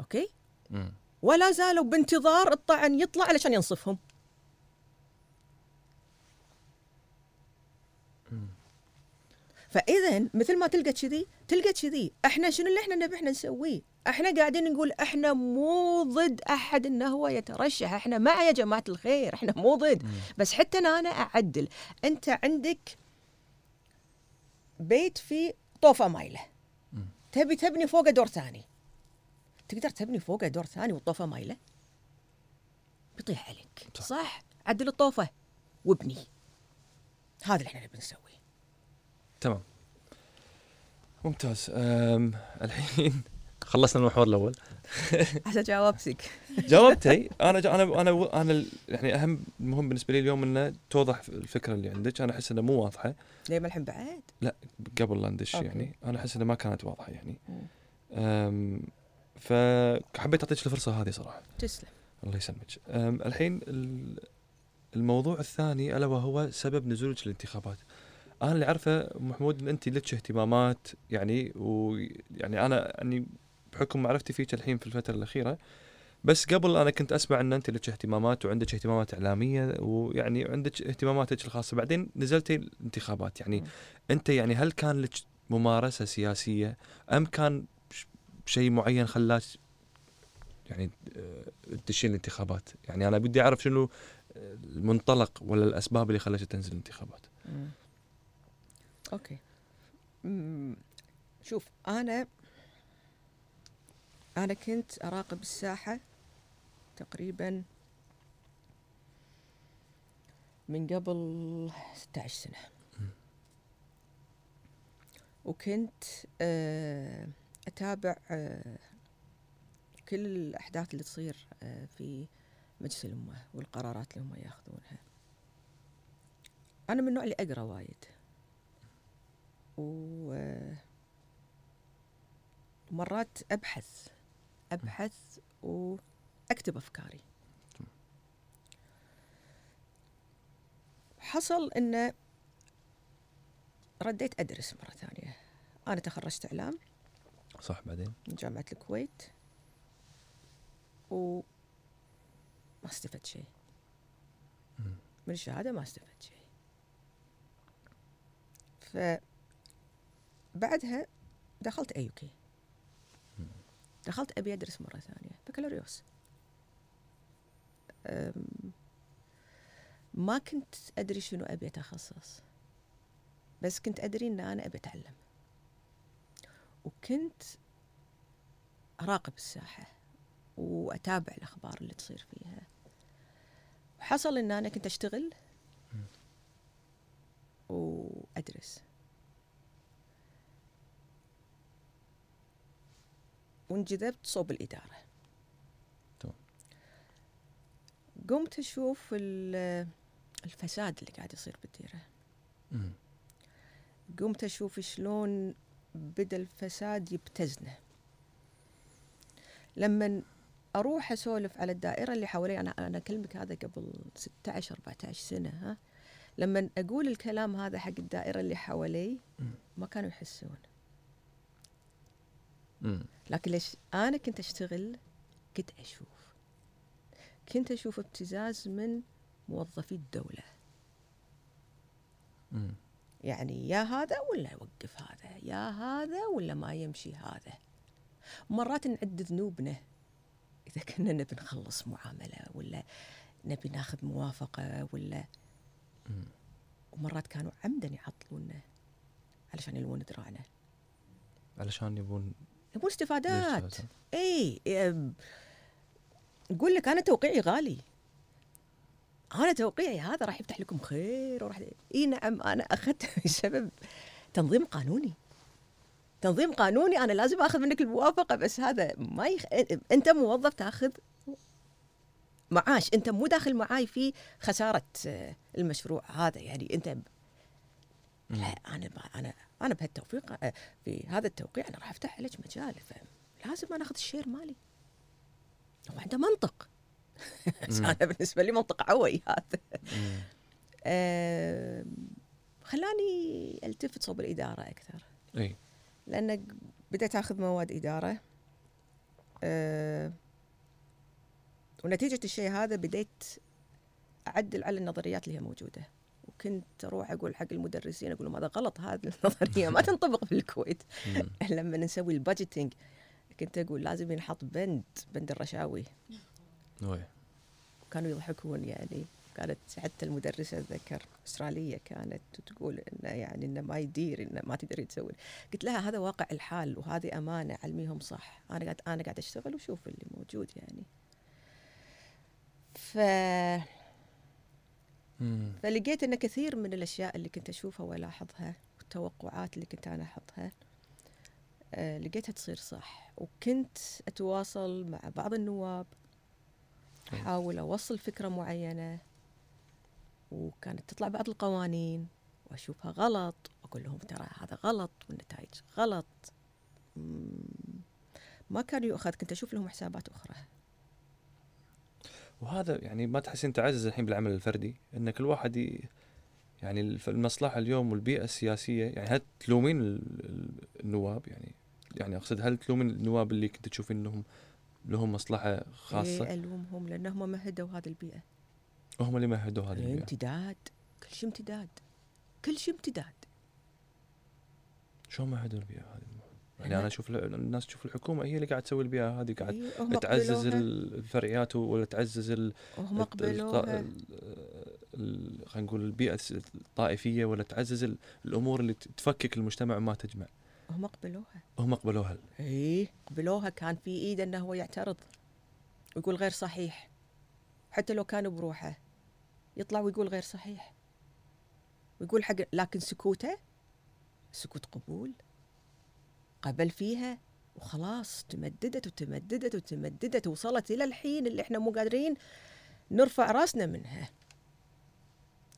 أوكي؟ مم. ولا زالوا بانتظار الطعن يطلع علشان ينصفهم. فاذا مثل ما تلقى كذي تلقى كذي. إحنا شنو اللي إحنا نبي إحنا نسويه؟ إحنا قاعدين نقول إحنا مو ضد أحد إنه هو يترشح. إحنا مع يا جماعة الخير إحنا مو ضد. بس حتى أنا أعدل. أنت عندك بيت فيه طوفة مايلة. تبي تبني فوقه دور ثاني. تقدر تبني فوقه دور ثاني والطوفة مايلة؟ بيطيح عليك. صح. صح, عدل الطوفة وابني. هذا اللي إحنا نبي نسويه. تمام. ممتاز. الحين <laughs> خلصنا المحور الأول. <laughs> عشان جاوبتك. جاوبتي. أنا جا أنا أنا أنا يعني أهم مهم بالنسبة لي اليوم إنه توضح الفكرة اللي عندك. أنا أحس انها مو واضحة. ليه ما الحين بعد؟ قبل لا ندش. يعني. أنا أحس انها ما كانت واضحة يعني. فحبيت أعطيك الفرصة هذه صراحة. تسلم. الله يسلمك. الحين ال- الموضوع الثاني ألا وهو سبب نزولك الانتخابات أنا اللي أعرفه محمود إن انت لك اهتمامات يعني ويعني أنا يعني بحكم معرفتي فيك الحين في الفترة الأخيرة بس قبل أنا كنت أسمع إن أنت لك اهتمامات وعندك اهتمامات إعلامية ويعني عندك اهتماماتك الخاصة بعدين نزلتي الانتخابات يعني مم. أنت يعني هل كان لك ممارسة سياسية أم كان شيء معين خلاك يعني آه، تدشين الانتخابات يعني أنا بدي أعرف شنو المنطلق ولا الأسباب اللي خلتك تنزل الانتخابات مم. أوكي مم. شوف أنا أنا كنت أراقب الساحة تقريبا من قبل 16 سنة. وكنت آه، أتابع آه، كل الأحداث اللي تصير آه، في مجلس الأمة والقرارات اللي هم ياخذونها. أنا من النوع اللي أقرأ وايد. و ومرات أبحث أبحث واكتب أفكاري. حصل ان رديت أدرس مرة ثانية. أنا تخرجت إعلام. صح بعدين؟ من جامعة الكويت. و ما استفدت شيء. من الشهادة ما استفدت شيء. فبعدها دخلت ايوكي. دخلت أبي أدرس مرة ثانية. بكالوريوس. ما كنت أدري شنو أبي أتخصص. بس كنت أدري إن أنا أبي أتعلم. وكنت أراقب الساحة وأتابع الأخبار اللي تصير فيها. وحصل إن أنا كنت أشتغل وأدرس. وانجذبت صوب الإدارة تمام. قمت أشوف ال- الفساد اللي قاعد يصير بالديرة مم. قمت أشوف شلون بدأ الفساد يبتزنا لما أروح أسولف على الدائرة اللي حوالي أنا أنا اكلمك هذا قبل 16 14 سنة ها لما أقول الكلام هذا حق الدائرة اللي حوالي. ما كانوا يحسون. لكن ليش أنا كنت أشتغل كنت أشوف كنت أشوف ابتزاز من موظفي الدولة. مم. يعني يا هذا ولا يوقف هذا؟ يا هذا ولا ما يمشي هذا؟ مرات نعد ذنوبنا. إذا كنا نبي نخلص معاملة ولا نبي ناخذ موافقة ولا. مم. ومرات كانوا عمدا يعطلونا علشان يلوون ذراعنا علشان يبون يبون استفادات. اي أم، نقول لك أنا توقيعي غالي. أنا توقيعي هذا راح يفتح لكم خير وراح إي نعم أنا أخذت <laughs> بسبب تنظيم قانوني. تنظيم قانوني أنا لازم آخذ منك الموافقة بس هذا ما يخ... أنت موظف تاخذ معاش. أنت مو داخل معاي في خسارة آه، المشروع هذا. يعني أنت. لا أنا أنا أنا بهالتوفيق آه، في هذا التوقيع أنا راح أفتح لك مجال. فلازم أنا آخذ الشير مالي. هو عنده منطق. <laughs> أنا بالنسبة لي منطق عوي هذا. <laughs> خلاني ألتفت صوب الإدارة أكثر. إي. لأن بديت أخذ مواد إدارة. آه، ونتيجة الشيء هذا بديت أعدل على النظريات اللي هي موجودة. وكنت أروح أقول حق المدرسين أقول لهم هذا غلط هذه النظرية ما <laughs> تنطبق في الكويت. لما نسوي ال budgeting كنت أقول لازم ينحط بند بند الرشاوي. وي. كانوا يضحكون يعني. كانت حتى المدرسة أتذكر أسترالية كانت تقول إنه يعني إنه ما يدير إنه ما تقدري تسوي. قلت لها هذا واقع الحال وهذه أمانة علميهم صح. أنا قاعد أنا قاعد أشتغل وشوف اللي موجود يعني. ف... مم. فلقيت إن كثير من الأشياء اللي كنت أشوفها وألاحظها والتوقعات اللي كنت أنا أحطها لقيتها تصير صح. وكنت أتواصل مع بعض النواب حلو. أحاول أوصل فكرة معينة وكانت تطلع بعض القوانين وأشوفها غلط وأقول لهم ترى هذا غلط والنتائج غلط. ما كان يؤخذ كنت أشوف لهم حسابات أخرى. وهذا يعني ما تحسين تعزز الحين بالعمل الفردي؟ إن كل واحد. يعني المصلحة اليوم والبيئة السياسية يعني هل تلومين ال- ال- النواب يعني؟ يعني أقصد هل تلومين النواب اللي كنت تشوفين إنهم لهم مصلحة خاصة؟ إيه ألومهم لأنهم مهدوا هذه البيئة. هم اللي مهدوا هذه البيئة. امتداد كل شيء امتداد كل شيء امتداد. شلون مهدوا البيئة هذه؟ يعني أنا أشوف ال- الناس تشوف الحكومة هي اللي قاعد تسوي البيئة هذه قاعد إيه هم تعزز الفرعيات ولا تعزز ال الت- قبلوها. خلينا نقول البيئة الطائفية ولا تعزز ال- الأمور اللي تفكك المجتمع وما تجمع. هم قبلوها. هم قبلوها. إيه قبلوها كان في ايده إنه هو يعترض ويقول غير صحيح. حتى لو كان بروحه يطلع ويقول غير صحيح. ويقول حق لكن سكوته سكوت قبول. قبل فيها وخلاص تمددت وتمددت وتمددت وصلت إلى الحين اللي إحنا مو قادرين نرفع راسنا منها.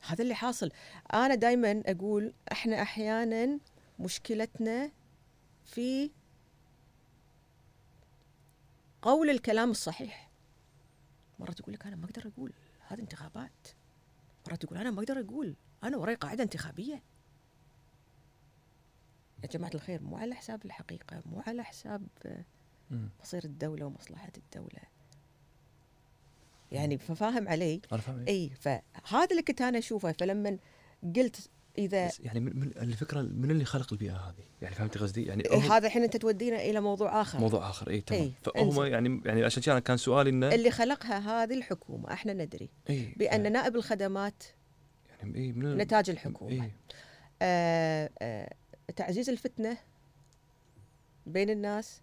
هذا اللي حاصل. أنا دائما أقول إحنا أحيانا مشكلتنا في قول الكلام الصحيح. مرات تقول لك أنا ما أقدر أقول هذه انتخابات. مرات تقول أنا ما أقدر أقول. أنا وراي قاعدة انتخابية. يا جماعة الخير مو على حساب الحقيقة مو على حساب. مصير الدولة ومصلحة الدولة. يعني ففاهم علي؟ أنا فاهم. إي فهذا اللي كنت أنا أشوفه. فلما قلت اذا يعني من, من الفكرة من اللي خلق البيئة هذه؟ يعني فهمتي قصدي؟ يعني إيه هذا الحين انت تودينا إلى موضوع آخر. موضوع آخر اي تمام. إيه، فهم. يعني يعني عشان كذا كان سؤالي انه اللي خلقها هذه الحكومة إحنا ندري. اي بأن نائب الخدمات يعني اي من نتاج الحكومة. اي آه آه تعزيز الفتنة بين الناس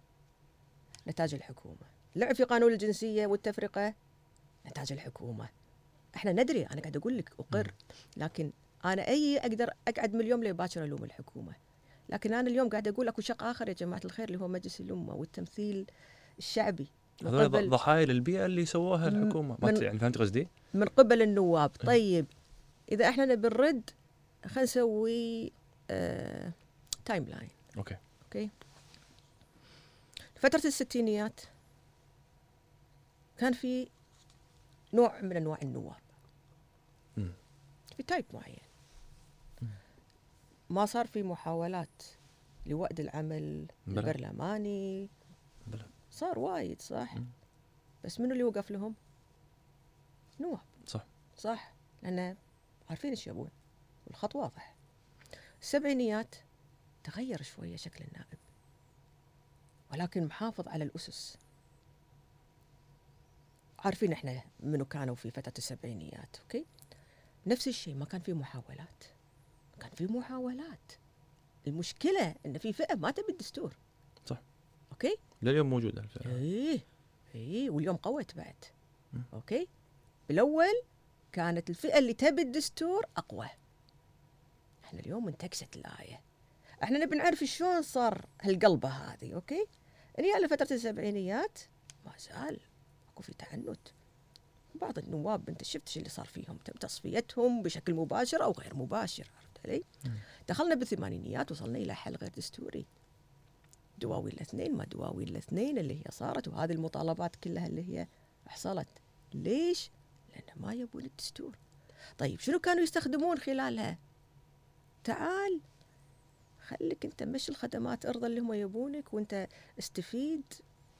نتاج الحكومة. لعب في قانون الجنسية والتفرقة نتاج الحكومة. إحنا ندري أنا قاعد أقول لك أقر. لكن أنا أي أقدر أقعد من اليوم لباكر ألوم الحكومة. لكن أنا اليوم قاعد أقول أكو شق آخر يا جماعة الخير اللي هو مجلس الأمة والتمثيل الشعبي. هذول ضحايا للبيئة اللي سووها الحكومة. ما يعني فهمت قصدي؟ من قبل النواب. طيب إذا إحنا نبي نرد خلينا نسوي آه timeline okay. okay. فترة الستينيات كان في نوع من أنواع النواب. في تايب معين. ما صار في محاولات لوأد العمل بلى. البرلماني. بلى. صار وايد صح؟ مم. بس منو اللي وقف لهم؟ نواب. صح. صح. لأن عارفين إيش يبون. والخط واضح. السبعينيات تغير شوية شكل النائب. ولكن محافظ على الأسس. عارفين إحنا منو كانوا في فترة السبعينيات okay؟ نفس الشيء ما كان في محاولات. كان في محاولات. المشكلة إن في فئة ما تبي الدستور صح. okay؟ لليوم موجودة الفئة. إيه إيه واليوم قوت بعد. مم. okay؟ بالاول كانت الفئة اللي تبي الدستور أقوى. إحنا اليوم انتكست الآية. إحنا نبي نعرف شلون صار هالقلبة هذه okay؟ إلى فترة السبعينيات. ما زال. أكو في تعنت. بعض النواب أنت شفت اللي صار فيهم؟ تم تصفيتهم بشكل مباشر أو غير مباشر. علي؟ دخلنا بالثمانينيات وصلنا إلى حل غير دستوري دواوي الاثنين ما دواوي الاثنين اللي هي صارت وهذه المطالبات كلها اللي هي حصلت ليش؟ لأن ما يبون الدستور طيب شنو كانوا يستخدمون خلالها؟ تعال خليك أنت مش الخدمات ارضى اللي هم يبونك وأنت استفيد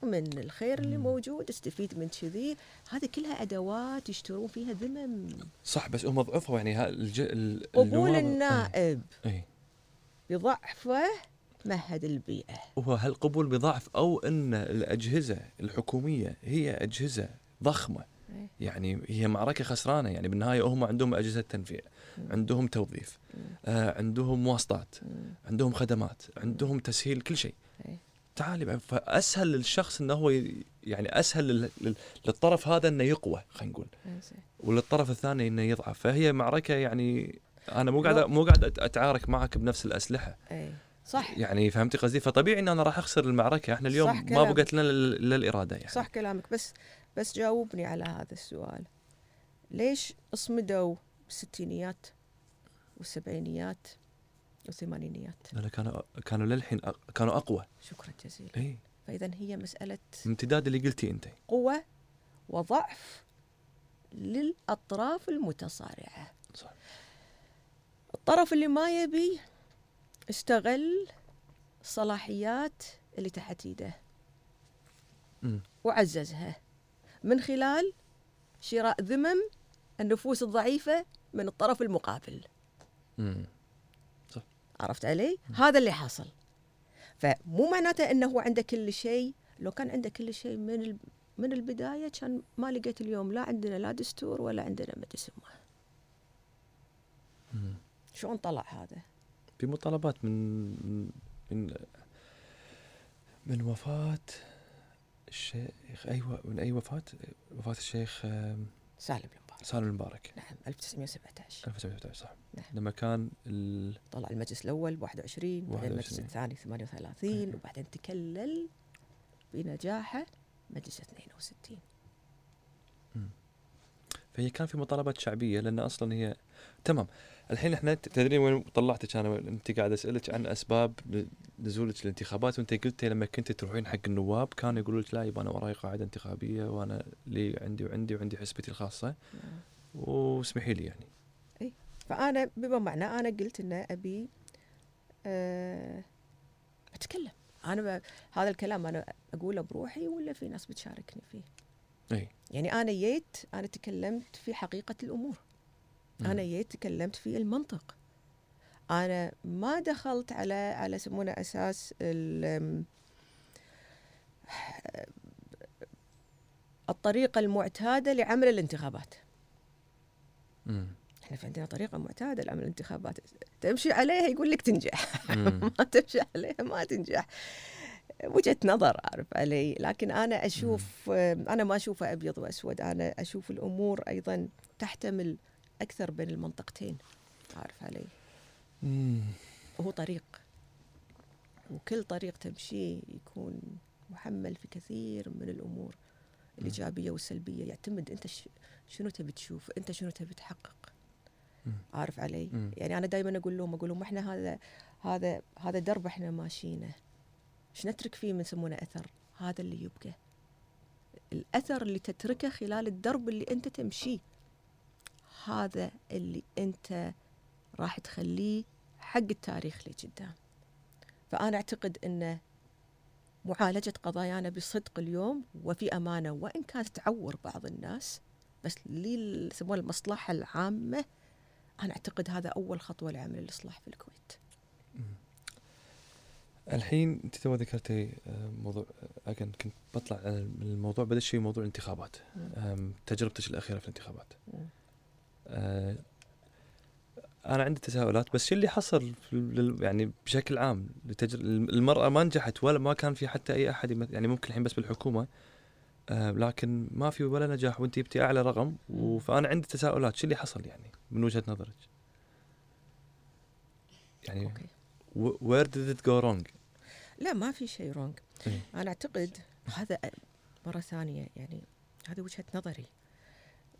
من الخير اللي. موجود استفيد من كذي هذه كلها أدوات يشترون فيها ذمم صح بس هم ضعفوا يعني الج... ال... قبول النائب اي بضعفه مهد البيئة وهو هل قبول بضعف أو إن الأجهزة الحكومية هي أجهزة ضخمة إيه. يعني هي معركة خسرانة يعني بالنهاية هم عندهم أجهزة تنفيذ. عندهم توظيف. آه عندهم مم. عندهم خدمات عندهم تسهيل كل شيء إيه. تعال فاسهل للشخص انه هو يعني أسهل لل- لل- للطرف هذا إنه يقوى خلينا نقول. إنزين. وللطرف الثاني إنه يضعف. فهي معركة يعني أنا مو قاعد مو قاعد أتعارك معك بنفس الأسلحة. اي صح. يعني فهمتي قصدي؟ فطبيعي إن أنا راح أخسر المعركة. إحنا اليوم ما. بقت لنا ال- الا الاراده يعني. صح كلامك. بس بس جاوبني على هذا السؤال. ليش اصمدوا بالستينيات والسبعينيات؟ والثمانينيات لأن كانوا كانوا للحين كانوا أقوى. شكرا جزيلا. اي فاذا هي مسألة امتداد اللي قلتي أنت. قوة وضعف للأطراف المتصارعة. صح. الطرف اللي ما يبي استغل الصلاحيات اللي تحت ايده. وعززها. من خلال شراء ذمم النفوس الضعيفة من الطرف المقابل. مم. عرفت علي؟ هذا اللي حصل فمو معناته إنه هو عنده كل شيء لو كان عنده كل شيء من ال- من البداية كان ما لقيت اليوم لا عندنا لا دستور ولا عندنا مجلس أمة مم. شلون طلع هذا؟ في مطالبات من من من, وفاة الشيخ أيوه من أي وفاة؟ وفاة الشيخ سالم سالم المبارك. نعم 1917 1917 صح. نعم. لما كان ال... طلع المجلس الأول ب 21 بعدين المجلس 21. الثاني 38 وبعدين تكلل بنجاحه مجلس 62 فهي كان في مطالبات شعبية لأن أصلا هي تمام. الحين إحنا تدرين وين طلعتك؟ أنا أنت قاعد أسألك عن أسباب نزولك الانتخابات وأنت قلتي لما كنت تروحين حق النواب كانوا يقولوا لك لا يبا أنا وراي قاعدة انتخابية وأنا لي عندي وعندي وعندي حسبتي الخاصة. نعم. واسمحي لي يعني. فأنا بما معنى أنا قلت إن أبي أه أتكلم. أنا ب... هذا الكلام أنا أقوله بروحي ولا في ناس بتشاركني فيه؟ إي. يعني أنا جيت أنا تكلمت في حقيقة الأمور. أنا جيت تكلمت في المنطق. أنا ما دخلت على على يسمونه أساس ال- الطريقة المعتادة لعمل الانتخابات. مم. إحنا في عندنا طريقة معتادة لعمل الانتخابات. تمشي عليها يقول لك تنجح. مم. <laughs> ما تمشي عليها ما تنجح. وجهة نظر أعرف علي. لكن أنا أشوف أنا ما أشوفها أبيض وأسود. أنا أشوف الأمور أيضا تحتمل أكثر بين المنطقتين عارف علي. وهو طريق. وكل طريق تمشيه يكون محمل في كثير من الأمور الإيجابية والسلبية. يعتمد أنت ش- شنو تبي تشوف؟ أنت شنو تبي تحقق. عارف علي؟ مم. يعني أنا دائما أقول لهم أقول لهم إحنا هذا هذا هذا درب إحنا ماشيينه. إيش نترك فيه من يسمونه أثر؟ هذا اللي يبقى. الأثر اللي تتركه خلال الدرب اللي أنت تمشيه. هذا اللي أنت راح تخليه حق التاريخ اللي قدام. فأنا أعتقد أن معالجة قضايانا بصدق اليوم وفي أمانة وإن كانت تعور بعض الناس بس لي يسموها المصلحة العامة أنا أعتقد هذا أول خطوة لعمل الإصلاح في الكويت. الحين أنت تو ذكرتي آه، موضوع اجن كنت بطلع من الموضوع بدأ شيء موضوع الانتخابات. تجربتك الأخيرة في الانتخابات. آه، أنا عندي تساؤلات بس شو اللي حصل يعني بشكل عام؟ لتجر... المرأة ما نجحت ولا ما كان في حتى أي أحد يعني ممكن الحين بس بالحكومة آه، لكن ما في ولا نجاح وأنت جبتي أعلى رقم و- فأنا عندي تساؤلات شو اللي حصل يعني من وجهة نظرك؟ يعني okay. where did it go wrong لا ما في شيء wrong إيه. أنا أعتقد هذا مرة ثانية يعني هذه وجهة نظري.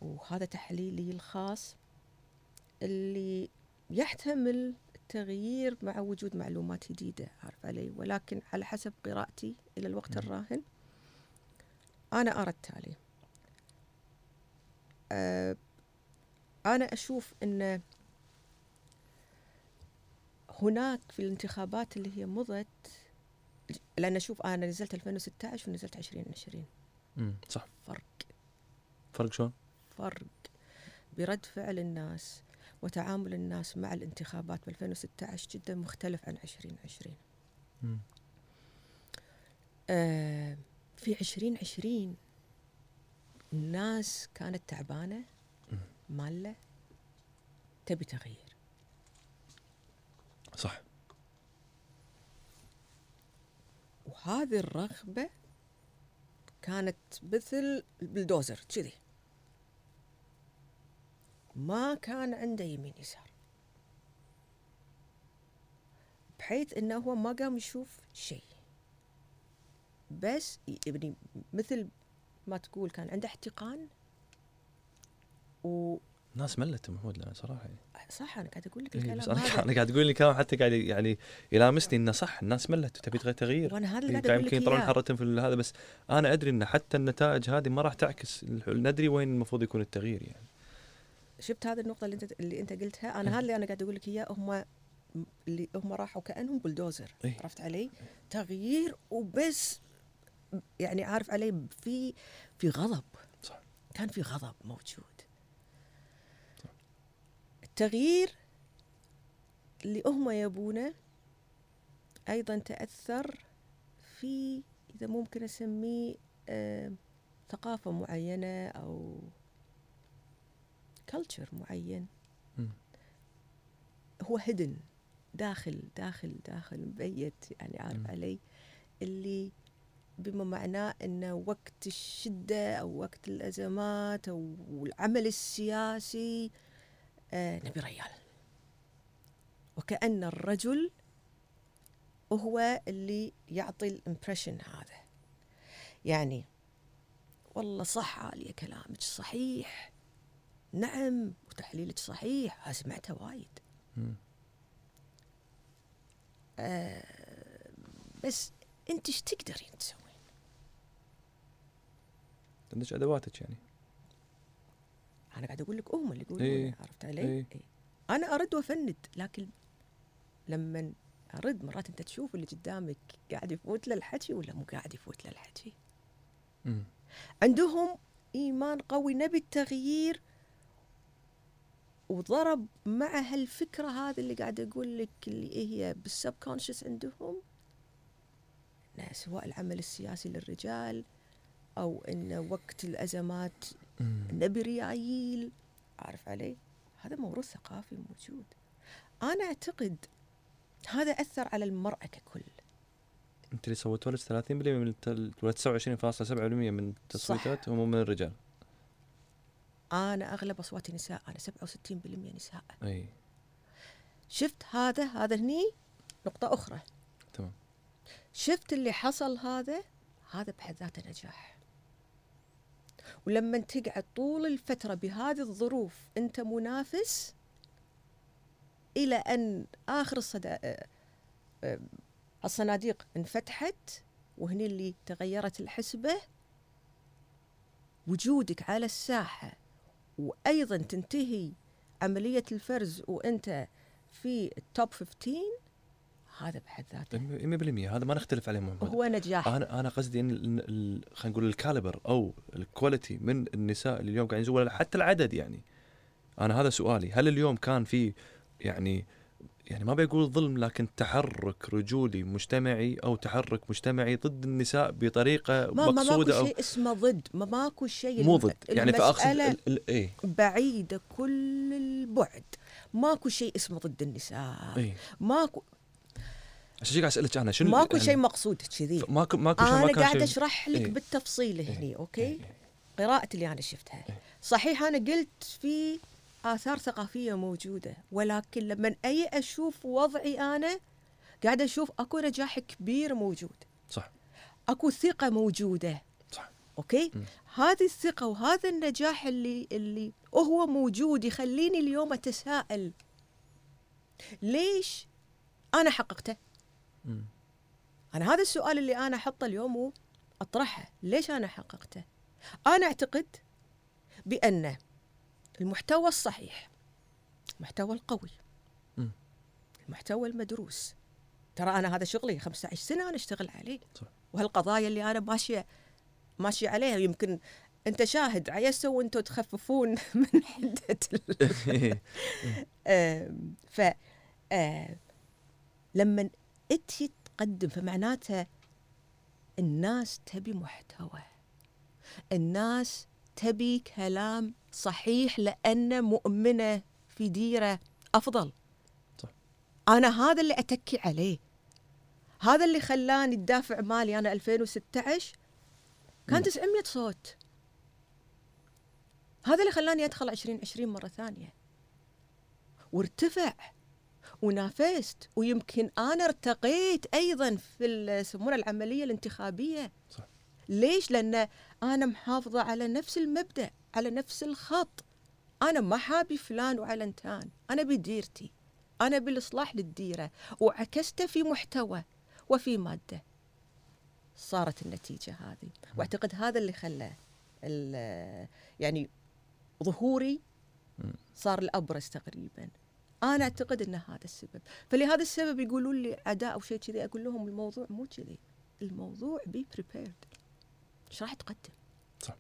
وهذا تحليلي الخاص اللي يحتمل التغيير مع وجود معلومات جديدة عارف علي؟ ولكن على حسب قراءتي إلى الوقت. الراهن أنا أرى التالي. أه أنا أشوف إن هناك في الانتخابات اللي هي مضت لأن أشوف أنا نزلت 2016 ونزلت 2020 امم صح. فرق. فرق شلون؟ فرق برد فعل الناس وتعامل الناس مع الانتخابات ب 2016 جدا مختلف عن 2020 مم. آه في 2020 الناس كانت تعبانة مم. مالة تبي تغيير صح وهذه الرغبة كانت مثل البلدوزر كذي ما كان عنده يمين يسار. بحيث إنه هو ما قام يشوف شيء. بس يعني مثل ما تقول كان عنده احتقان و الناس ملت محمود لا صراحة. يعني صح أنا قاعد أقول لك إيه الكلام بس أنا قاعد أقول لي كلام حتى قاعد يعني يلامسني إنه صح الناس ملت وتبي تغير تغيير. وأنا هذا اللي إيه، قاعد أقول لك يمكن يطلعون. حرتهم في هذا بس أنا أدري إن حتى النتائج هذه ما راح تعكس ندري وين المفروض يكون التغيير يعني. شفت هذه النقطة اللي انت اللي انت قلتها. أنا هذا اللي أنا قاعد أقول لك إياه. هم اللي هم راحوا كأنهم بلدوزر إيه. عرفت علي؟ تغيير وبس. يعني عارف علي؟ في في غضب. صح. كان في غضب موجود. التغيير اللي هم يبونه أيضا تأثر في إذا ممكن أسميه آه، ثقافة معينة أو culture معين. هو hidden داخل داخل داخل مبيت يعني عارف. علي. اللي بما معناه انه وقت الشدة أو وقت الأزمات أو العمل السياسي آه نبي ريال. وكأن الرجل هو اللي يعطي ال impression هذا. يعني والله صح عالية كلامك صحيح. نعم وتحليلك صحيح ها سمعتها وايد. آه بس أنت إيش تقدرين تسوين عندك أدواتك يعني أنا قاعد أقول لك هم اللي يقولون إيه. عرفت علي إيه. إيه. أنا أرد وأفند لكن لما أرد مرات أنت تشوف اللي قدامك قاعد يفوت له الحكي ولا مو قاعد يفوت له الحكي. عندهم إيمان قوي نبي التغيير وضرب مع هالفكره هذه اللي قاعد أقول لك اللي هي بالسب كونشس عندهم سواء العمل السياسي للرجال أو انه وقت الأزمات. نبي ريايل عارف علي؟ هذا موروث ثقافي موجود. أنا أعتقد هذا أثر على المرأة ككل. أنت اللي سويتوا لك 30% من الت- ولا 29.7% من التصويتات هم من الرجال. أنا أغلب أصواتي نساء أنا 67% نساء. أي. شفت هذا؟ هذا هني؟ نقطة أخرى. تمام. شفت اللي حصل هذا؟ هذا بحد ذاته نجاح. ولما تقعد طول الفترة بهذه الظروف أنت منافس إلى أن آخر الصدا... آه، آه، الصناديق انفتحت وهني اللي تغيرت الحسبة وجودك على الساحة. وأيضا تنتهي عملية الفرز وأنت في ال top 15 هذا بحد ذاته. 100% هذا ما نختلف عليه محمد هو نجاح. أنا أنا قصدي إن خلينا نقول ال caliber أو ال quality من النساء اللي اليوم قاعدين ينزلون ولا حتى العدد يعني. أنا هذا سؤالي هل اليوم كان في يعني يعني ما بيقول ظلم لكن تحرك رجولي مجتمعي أو تحرك مجتمعي ضد النساء بطريقة ما ما ماكو مقصوده شيء اسمه ضد ما ماكو شيء مو ضد. يعني فاقصد إيه. بعيدة كل البعد. ماكو شيء اسمه ضد النساء. إيه. ماكو عشان قاعد أسألك أنا شنو ماكو يعني شيء مقصود كذي. ماكو ماكو شيء أنا شيء. أشرح لك إيه. بالتفصيل إيه. هني okay؟ إيه. قراءتي اللي أنا شفتها. إيه. صحيح أنا قلت في آثار ثقافية موجودة ولكن لما أي أشوف وضعي أنا قاعدة أشوف أكو نجاح كبير موجود. صح. أكو ثقة موجودة. صح. أوكي؟ مم. هذه الثقة وهذا النجاح اللي اللي هو موجود يخليني اليوم أتساءل. ليش أنا حققته؟ مم. أنا هذا السؤال اللي أنا أحطه اليوم وأطرحه. ليش أنا حققته؟ أنا أعتقد بان المحتوى الصحيح المحتوى القوي. المحتوى المدروس ترى أنا هذا شغلي 15 سنة أنا أشتغل عليه صح. وهالقضايا اللي أنا ماشية ماشية عليها يمكن أنت شاهد عيسوا وأنتم تخففون <laughs> من حدة ال- <laughs> <laughs> ف لما أنت تقدم فمعناته الناس تبي محتوى الناس تبي كلام صحيح لأن مؤمنة في ديرة أفضل صح. أنا هذا اللي أتكي عليه هذا اللي خلاني الدافع مالي أنا 2016 كان مم. 900 صوت هذا اللي خلاني أدخل 2020 مرة ثانية وارتفع ونافست ويمكن أنا ارتقيت أيضا في يسمونها العملية الانتخابية صح. ليش لأن أنا محافظة على نفس المبدأ على نفس الخط. أنا ما حابي فلان وعلنتان أنا بديرتي أنا بالإصلاح للديرة. وعكسته في محتوى وفي مادة. صارت النتيجة هذه. وأعتقد هذا اللي خلى ال- يعني ظهوري. صار الأبرز تقريبا. أنا أعتقد إن هذا السبب. فلهذا السبب يقولون لي عداء أو شيء كذي أقول لهم الموضوع مو كذي. الموضوع be prepared إيش راح تقدم صح.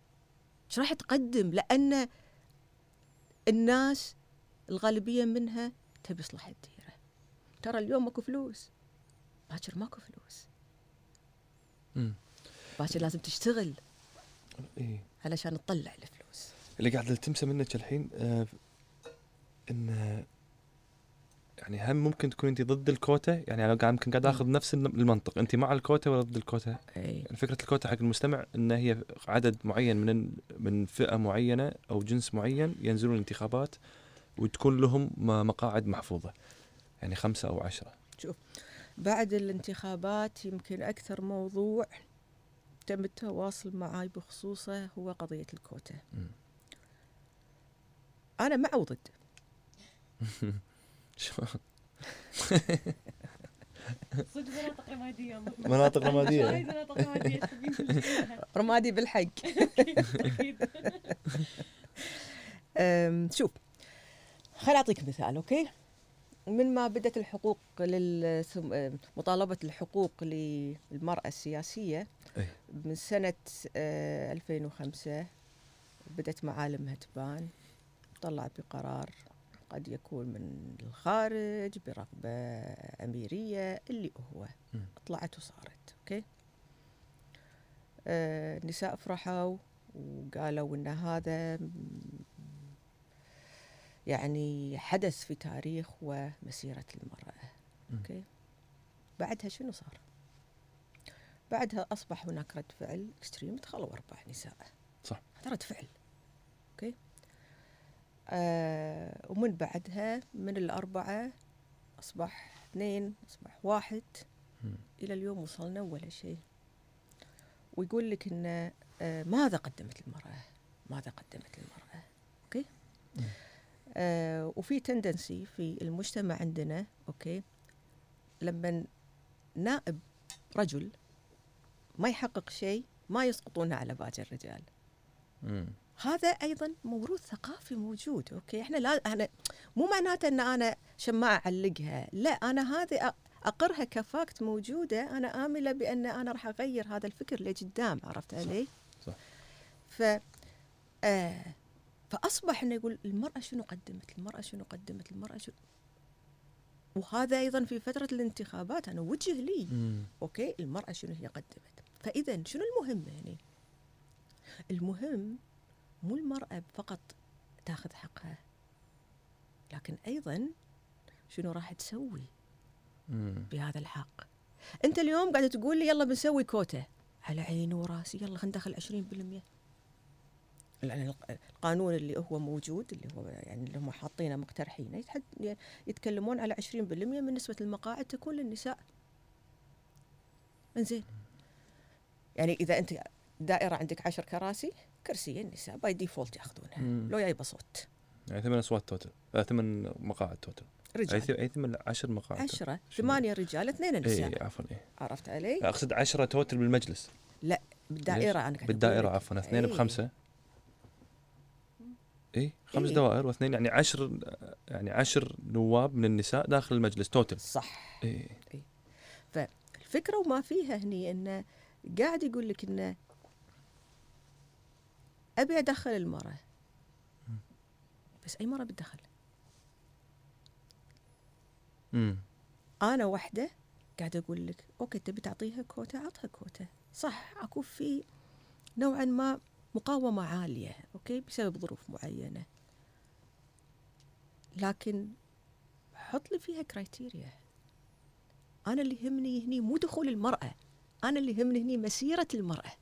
إيش راح تقدم لأن الناس الغالبية منها تبي اصلاح الديرة ترى اليوم ماكو فلوس باكر ماكو فلوس مم. باكر لازم تشتغل إيه. علشان تطلع الفلوس اللي قاعد التمسه منك الحين آه إن يعني هم ممكن تكون انت ضد الكوتا؟ يعني أنا قاعد يمكن قاعد آخذ نفس الم- المنطق. انت مع الكوتا ولا ضد الكوتا؟ اي يعني فكرة الكوتا حق المستمع إن هي عدد معين من من فئة معينة أو جنس معين ينزلون الانتخابات وتكون لهم م- مقاعد محفوظة. يعني خمسة أو عشرة. بعد الانتخابات يمكن أكثر موضوع تم التواصل معي بخصوصه هو قضية الكوتا. مم. أنا مع وضد <laughs> صدق مناطق رمادية مناطق رمادية. <laughs> مناطق رمادية. رمادي بالحق. شوف خل أعطيك مثال okay؟ من ما بدأت الحقوق لل ثم- أم، مطالبة الحقوق للمرأة السياسية أي. من سنة آه، 2005 بدأت معالمها تبان طلع بقرار قد يكون من الخارج برغبة أميرية اللي هو. طلعت وصارت okay آه، النساء فرحوا وقالوا إن هذا يعني حدث في تاريخ ومسيرة المرأة. okay بعدها شنو صار بعدها أصبح هناك رد فعل extreme دخلوا أربع نساء صح. هذا رد فعل آه ومن بعدها من الأربعة أصبح اثنين أصبح واحد. مم. إلى اليوم وصلنا ولا شيء. ويقول لك إن آه، ماذا قدمت المرأة ماذا قدمت المرأة okay؟ مم. آه وفي tendency في المجتمع عندنا okay؟ لما نائب رجل ما يحقق شيء ما يسقطونه على باقي الرجال. مم. هذا أيضا موروث ثقافي موجود أوكي إحنا لا أنا مو معناته إن أنا شماعة أعلقها لا أنا هذه أ- أقرها كفاكت موجودة أنا امله بأن أنا راح أغير هذا الفكر لقدام عرفت علي؟ صح. ف آه فأصبح إنه يقول المرأة شنو قدمت؟ المرأة شنو قدمت؟ المرأة شنو وهذا أيضا في فترة الانتخابات أنا وجه لي مم. أوكي المرأة شنو هي قدمت؟ فاذا شنو المهم هنا؟ المهم مو المرأة فقط تاخذ حقها لكن أيضا شنو راح تسوي مم. بهذا الحق أنت اليوم قاعد تقول لي يلا بنسوي كوتا على عيني وراسي يلا خلينا ندخل 20% يعني الق- القانون اللي هو موجود اللي هو يعني اللي هم حاطينه مقترحينه يتكلمون على 20% من نسبة المقاعد تكون للنساء. إنزين يعني إذا أنت دائرة عندك عشر كراسي كرسيين النساء by default ياخذونها مم. لو جايبه صوت. يعني ثمان أصوات total آه ثمان مقاعد total رجال. اي ثمان عشر مقاعد عشرة؟ ثمانية رجال اثنين نساء. اي عفوا اي عرفت علي؟ أقصد عشرة total بالمجلس. بالدائرة أنا قاعد بالدائرة. عفوا اثنين إيه. بخمسة. اي خمس إيه. دوائر واثنين يعني عشر يعني عشر نواب من النساء داخل المجلس total صح. اي الفكرة وما فيها هني إنه قاعد يقول لك إنه أبي أدخل المراه بس أي مرأة بتدخل. امم أنا وحدة قاعدة أقول لك okay تبي تعطيها كوتا؟ عطها كوتا. صح أكو في نوعا ما مقاومة عالية okay بسبب ظروف معينة. لكن حط لي فيها criteria أنا اللي يهمني هني مو دخول المرأة. أنا اللي يهمني هني مسيرة المرأة.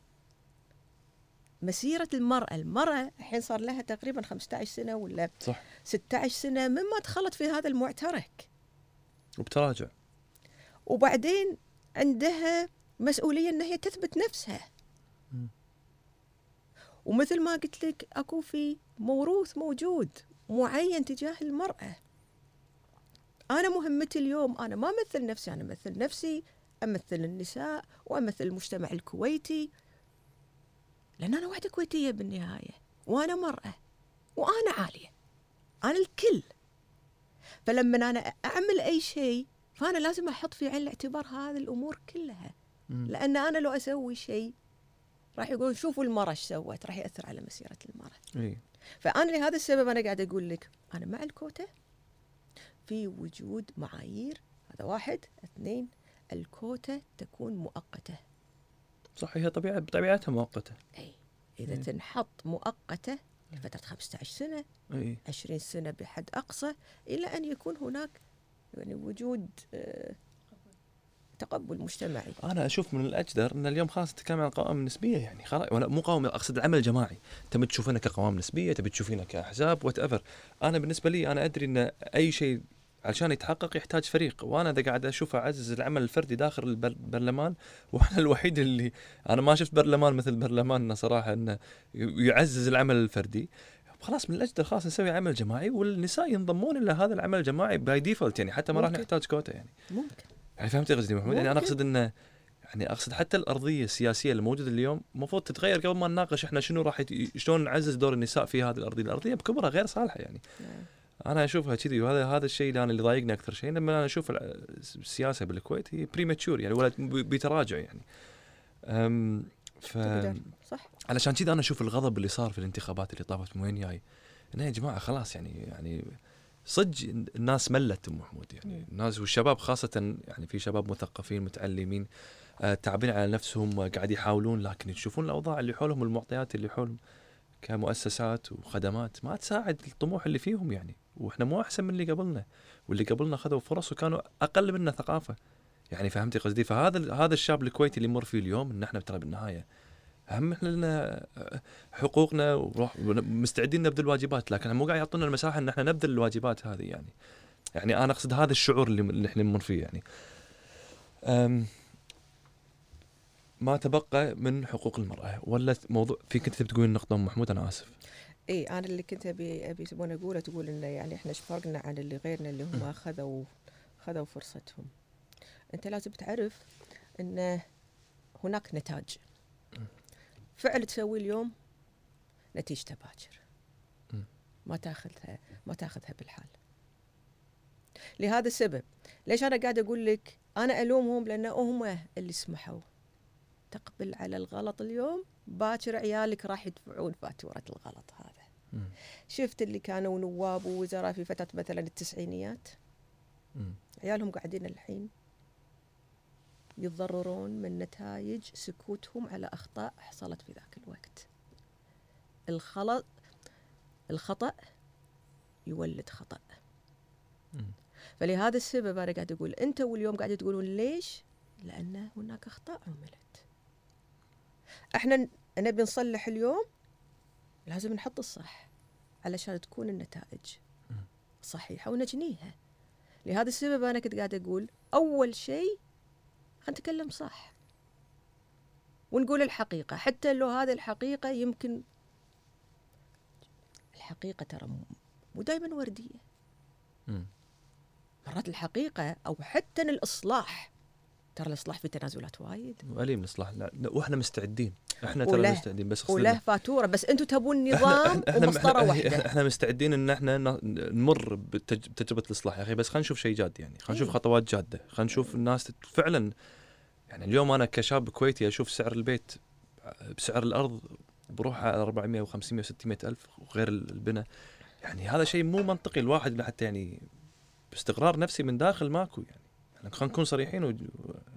مسيرة المرأة. المرأة الحين صار لها تقريبا 15 سنة ولا صح. 16 سنة مما دخلت في هذا المعترك. وبتراجع. وبعدين عندها مسؤولية أن هي تثبت نفسها. مم. ومثل ما قلت لك أكو في موروث موجود معين تجاه المرأة. أنا مهمتي اليوم أنا ما أمثل نفسي أنا أمثل نفسي أمثل النساء وأمثل المجتمع الكويتي لأن أنا واحدة كويتية بالنهاية وأنا مرأة وأنا عالية أنا الكل. فلما أنا أعمل أي شيء فأنا لازم أحط في عين الاعتبار هذه الأمور كلها. لأن أنا لو أسوي شيء راح يقول شوفوا المرأة إيش سوت راح يأثر على مسيرة المرأة. إي. فأنا لهذا السبب أنا قاعد أقول لك أنا مع الكوتا. في وجود معايير هذا واحد. اثنين الكوتا تكون مؤقتة. صح هي طبيعة بطبيعتها مؤقتة. أي. إذا إيه. تنحط مؤقتة لفترة 15 سنة إي. 20 سنة بحد أقصى إلى أن يكون هناك يعني وجود آه، تقبل مجتمعي. أنا أشوف من الأجدر أن اليوم خلاص نتكلم عن القوائم النسبيه يعني خلاص ولا مو قوائم أقصد العمل الجماعي. تبي تشوفنا كقوائم نسبية تبي تشوفينا كاحزاب whatever أنا بالنسبة لي أنا أدري أن أي شيء عشان يتحقق يحتاج فريق. وأنا إذا قاعد أشوف أعزز العمل الفردي داخل البر- البرلمان <laughs> وأنا الوحيد اللي أنا ما شفت برلمان مثل برلماننا صراحة إنه يعزز العمل الفردي. خلاص من الاجدر خلاص نسوي عمل جماعي والنساء ينضمون إلى هذا العمل الجماعي by default يعني حتى ما راح. نحتاج كوتا يعني. ممكن. يعني فهمت قصدي محمود يعني أنا. أقصد إنه يعني أقصد حتى الأرضية السياسية اللي موجودة اليوم المفروض تتغير قبل ما نناقش إحنا شنو راح شلون نعزز دور النساء في هذه الأرضية، الأرضية بكبرها غير صالحة يعني. أنا أشوفها كذي وهذا هذا الشيء اللي أنا اللي ضايقني أكثر شيء لما أنا أشوف السياسة بالكويت هي بريماتشور يعني ولا بتراجع يعني. أم ف تقدر صح علشان كذا أنا أشوف الغضب اللي صار في الانتخابات اللي طافت من وين جاي؟ إنه يا جماعة خلاص يعني يعني صدق الناس ملت أم محمود يعني. الناس والشباب خاصة يعني في شباب مثقفين متعلمين آه تعبين على نفسهم قاعد يحاولون لكن يشوفون الأوضاع اللي حولهم والمعطيات اللي حولهم كمؤسسات وخدمات ما تساعد الطموح اللي فيهم يعني. وإحنا مو أحسن من اللي قبلنا. واللي قبلنا خذوا فرص وكانوا أقل منا ثقافة. يعني فهمتي قصدي؟ فهذا هذا الشاب الكويتي اللي يمر فيه اليوم إن إحنا ترى بالنهاية. هم إحنا لنا حقوقنا وروح مستعدين نبذل الواجبات لكن مو قاعد يعطونا المساحة إن إحنا نبذل الواجبات هذه يعني. يعني أنا أقصد هذا الشعور اللي, إحنا نمر فيه يعني. ما تبقى من حقوق المرأة ولا موضوع في كنت تبي تقولين نقطه أم محمود؟ أنا آسف. إي أنا اللي كنت أبي أبي يسمونه اقوله تقول انه يعني إحنا إيش فرقنا عن اللي غيرنا اللي هم أخذوا خذوا فرصتهم. أنت لازم تعرف إن هناك نتاج. فعل تسويه اليوم نتيجته باكر. ما تاخذها ما تاخذها بالحال. لهذا السبب ليش أنا قاعدة أقول لك أنا ألومهم؟ لأن هم اللي سمحوا. تقبل على الغلط اليوم باكر عيالك راح يدفعون فاتورة الغلط هذا مم. شفت اللي كانوا نواب ووزراء في فترة مثلا التسعينيات مم. عيالهم قاعدين الحين يتضررون من نتائج سكوتهم على أخطاء حصلت في ذاك الوقت الخلط الخطأ يولد خطأ مم. فلهذا السبب أنا قاعد أقول أنت واليوم قاعد تقولون ليش؟ لأن هناك أخطاء عملت. إحنا نبي نصلح اليوم لازم نحط الصح علشان تكون النتائج. صحيحة ونجنيها. لهذا السبب أنا كنت قاعد أقول أول شيء خلينا نتكلم صح. ونقول الحقيقة حتى لو هذه الحقيقة يمكن الحقيقة ترى مو- دائما وردية. مرات الحقيقة أو حتى الإصلاح ترى الإصلاح في تنازلات وايد. وأليم الإصلاح. لا لا، وإحنا مستعدين. إحنا ترى مستعدين بس وله إنه فاتورة بس أنتم تبون نظام إحنا- ومسطرة إحنا- واحدة. إحنا مستعدين إن إحنا نمر بتج- بتجربة الإصلاح يا أخي بس خلينا نشوف شيء جاد يعني. خلينا نشوف إيه. خطوات جادة. خلينا نشوف الناس فعلا يعني اليوم أنا كشاب كويتي أشوف سعر البيت بسعر الأرض بروح على 400 و500 و600 ألف وغير البناء. يعني هذا شيء مو منطقي الواحد حتى يعني باستقرار نفسي من داخل ماكو يعني. خلينا نكون صريحين و...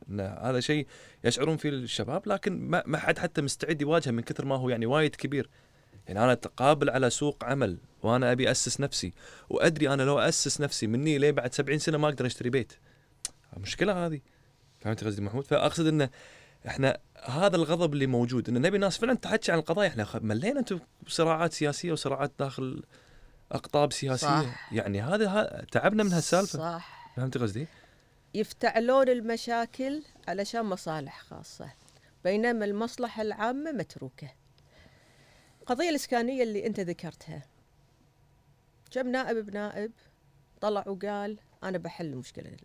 إن هذا شيء يشعرون فيه الشباب لكن ما ما حد حتى مستعد يواجهه من كثر ما هو يعني وايد كبير. يعني أنا قابل على سوق عمل وأنا أبي أسس نفسي وأدري أنا لو أسس نفسي مني ليه بعد 70 سنة ما أقدر أشتري بيت. المشكلة هذه. فهمت قصدي محمود؟ فأقصد انه إحنا هذا الغضب اللي موجود إن نبي ناس فعلا تحكي عن القضايا. إحنا ملينا أنتم صراعات سياسية وصراعات داخل أقطاب سياسية. صح. يعني هذا تعبنا من هالسالفة. صح. فهمت قصدي؟ يفتعلون المشاكل علشان مصالح خاصة بينما المصلحة العامة متروكة. القضية الإسكانية اللي أنت ذكرتها. كم نائب بنائب طلع وقال أنا بحل المشكلة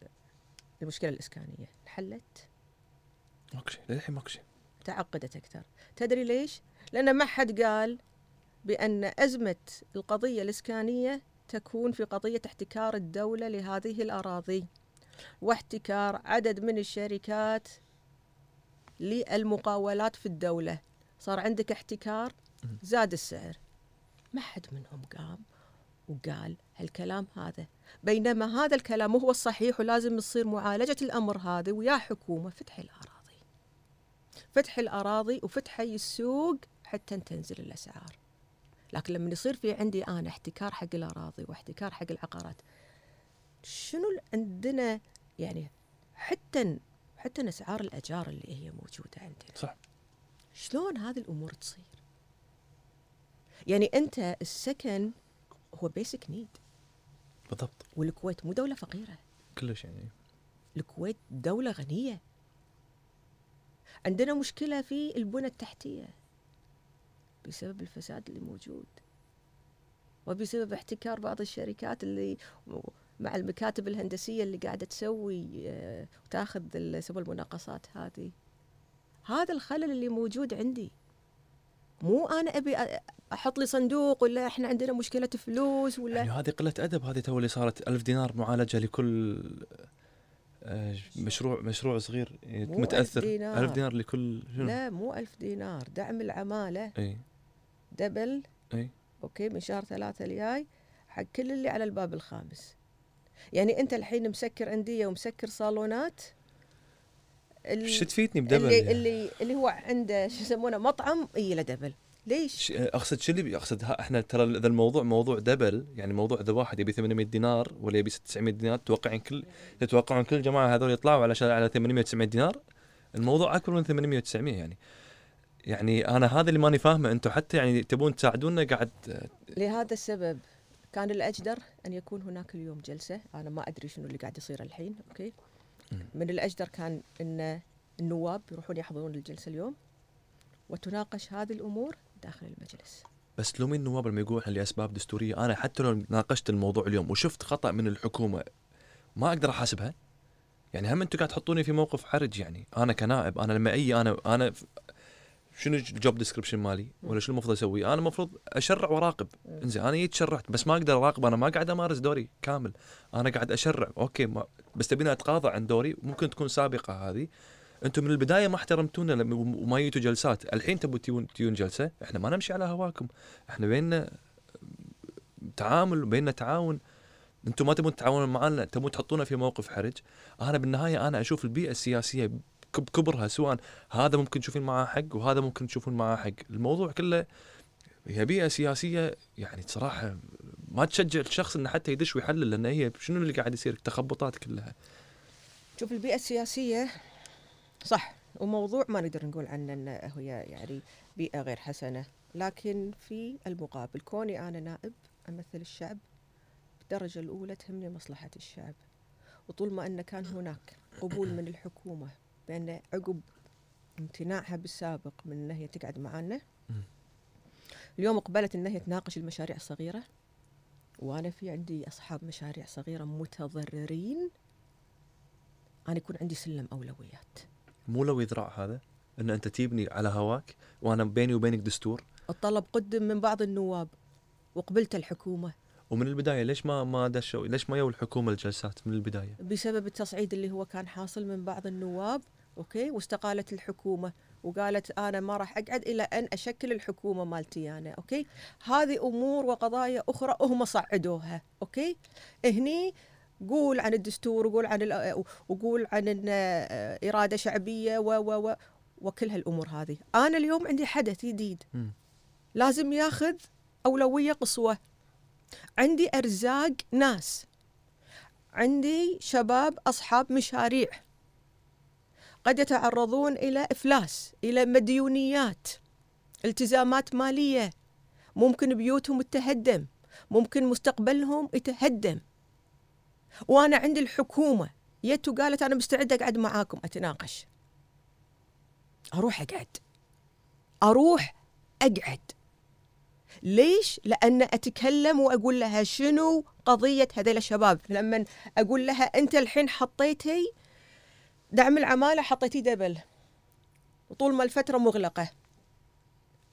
المشكلة الإسكانية. انحلت. ماكو شيء للحين ماكو شيء. تعقدت أكثر. تدري ليش؟ لأن ما حد قال بأن أزمة القضية الإسكانية تكون في قضية احتكار الدولة لهذه الأراضي. واحتكار عدد من الشركات للمقاولات في الدولة. صار عندك احتكار؟ زاد السعر. ما حد منهم قام وقال هالكلام هذا. بينما هذا الكلام هو الصحيح ولازم تصير معالجة الأمر هذا ويا حكومة. فتح الأراضي. فتح الأراضي وفتح السوق حتى تنزل الأسعار. لكن لما يصير في عندي أنا احتكار حق الأراضي واحتكار حق العقارات شنو عندنا؟ يعني حتى حتى أسعار الأجار اللي هي موجودة عندنا. صح. شلون هذه الأمور تصير؟ يعني أنت السكن هو بيسك نيد بالضبط. والكويت مو دولة فقيرة، كلش يعني. الكويت دولة غنية. عندنا مشكلة في البنى التحتية بسبب الفساد اللي موجود. وبسبب احتكار بعض الشركات اللي مع المكاتب الهندسية اللي قاعدة تسوي آه، وتاخذ يسموها المناقصات هذه. هذا الخلل اللي موجود عندي. مو أنا أبي أحط لي صندوق ولا إحنا عندنا مشكلة فلوس ولا يعني هذه قلة أدب هذه تو اللي صارت ألف دينار معالجة لكل آه، مشروع مشروع صغير متأثر. ألف دينار. ألف دينار لكل شنو؟ لا مو ألف دينار. دعم العمالة. إي. double. إي. okay من شهر ثلاثة الجاي حق كل اللي على الباب الخامس. يعني أنت الحين مسكر أندية ومسكر صالونات؟ ال- إيش تفيدني ب double اللي يعني؟ اللي اللي هو عنده شو يسمونه مطعم؟ إي له double. ليش؟ أقصد شو اللي أقصد إحنا ترى اذا الموضوع موضوع double يعني موضوع إذا واحد يبي 800 دينار ولا يبي 900 دينار تتوقعين كل تتوقعون كل الجماعه هذول يطلعوا على على 800 900 دينار؟ الموضوع أكبر من 800 900 يعني. يعني أنا هذا اللي ماني فاهمه أنتم حتى يعني تبون تساعدونا قاعد لهذا السبب. كان الأجدر أن يكون هناك اليوم جلسة. أنا ما أدري شنو اللي قاعد يصير الحين okay. من الأجدر كان أن النواب يروحون يحضرون الجلسة اليوم وتناقش هذه الأمور داخل المجلس. بس لو من النواب لما يقولون إحنا لأسباب دستورية أنا حتى لو ناقشت الموضوع اليوم وشفت خطأ من الحكومة ما أقدر أحاسبها؟ يعني هم أنتم قاعد تحطوني في موقف حرج يعني. أنا كنائب أنا لما أي أنا أنا شنو الجوب ديسكربشن مالي؟ ولا شنو المفروض أسوي؟ أنا المفروض أشرع وراقب. انزين أنا جيت شرعت بس ما أقدر أراقب. أنا ما قاعد أمارس دوري كامل. أنا قاعد أشرع. أوكي ما بس تبيني اتقاضى عن دوري؟ ممكن تكون سابقة هذه. أنتم من البداية ما احترمتونا وما جيتوا جلسات. الحين تبوا تجون جلسة. إحنا ما نمشي على هواكم. إحنا بيننا تعامل وبيننا تعاون. أنتم ما تبون تتعاونون معنا. تبون تحطونا في موقف حرج. أنا بالنهاية أنا أشوف البيئة السياسية بكبرها سواء هذا ممكن تشوفين معاه حق وهذا ممكن تشوفون معاه حق. الموضوع كله هي بيئة سياسية يعني صراحة ما تشجع الشخص إنه حتى يدش ويحلل لأن هي شنو اللي قاعد يصير؟ التخبطات كلها. شوف البيئة السياسية صح وموضوع ما نقدر نقول عنه انه هي يعني بيئة غير حسنة لكن في المقابل كوني أنا نائب أمثل الشعب بالدرجة الأولى تهمني مصلحة الشعب وطول ما ان كان هناك قبول من الحكومة بان عقب امتناعها بالسابق من ان هي تقعد معنا. اليوم قبلت ان هي تناقش المشاريع الصغيرة. وأنا في عندي أصحاب مشاريع صغيرة متضررين. أنا يكون عندي سلم أولويات. مو لو يذرع هذا إن أنت تجيبني على هواك وأنا بيني وبينك دستور. الطلب قدم من بعض النواب وقبلت الحكومة. ومن البداية ليش ما ما دشوا ليش ما يو الحكومة الجلسات من البداية؟ بسبب التصعيد اللي هو كان حاصل من بعض النواب. okay؟ واستقالت الحكومة وقالت أنا ما راح أقعد إلى أن أشكل الحكومة مالتي أنا okay؟ هذه أمور وقضايا أخرى هم صعدوها okay؟ هني قول عن الدستور وقول عن وقول عن آه، إرادة شعبية و و و وكل هالأمور هذه. أنا اليوم عندي حدث جديد. لازم ياخذ أولوية قصوى. عندي أرزاق ناس. عندي شباب أصحاب مشاريع. قد يتعرضون إلى إفلاس إلى مديونيات التزامات مالية. ممكن بيوتهم تهدم ممكن مستقبلهم يتهدم. وأنا عندي الحكومة جت وقالت أنا مستعدة أقعد معاكم أتناقش. أروح أقعد. أروح أقعد. ليش؟ لأن أتكلم وأقول لها شنو قضية هذيل الشباب. لما أقول لها أنت الحين حطيتي دعم العمالة حطيتي دبل. وطول ما الفترة مغلقة.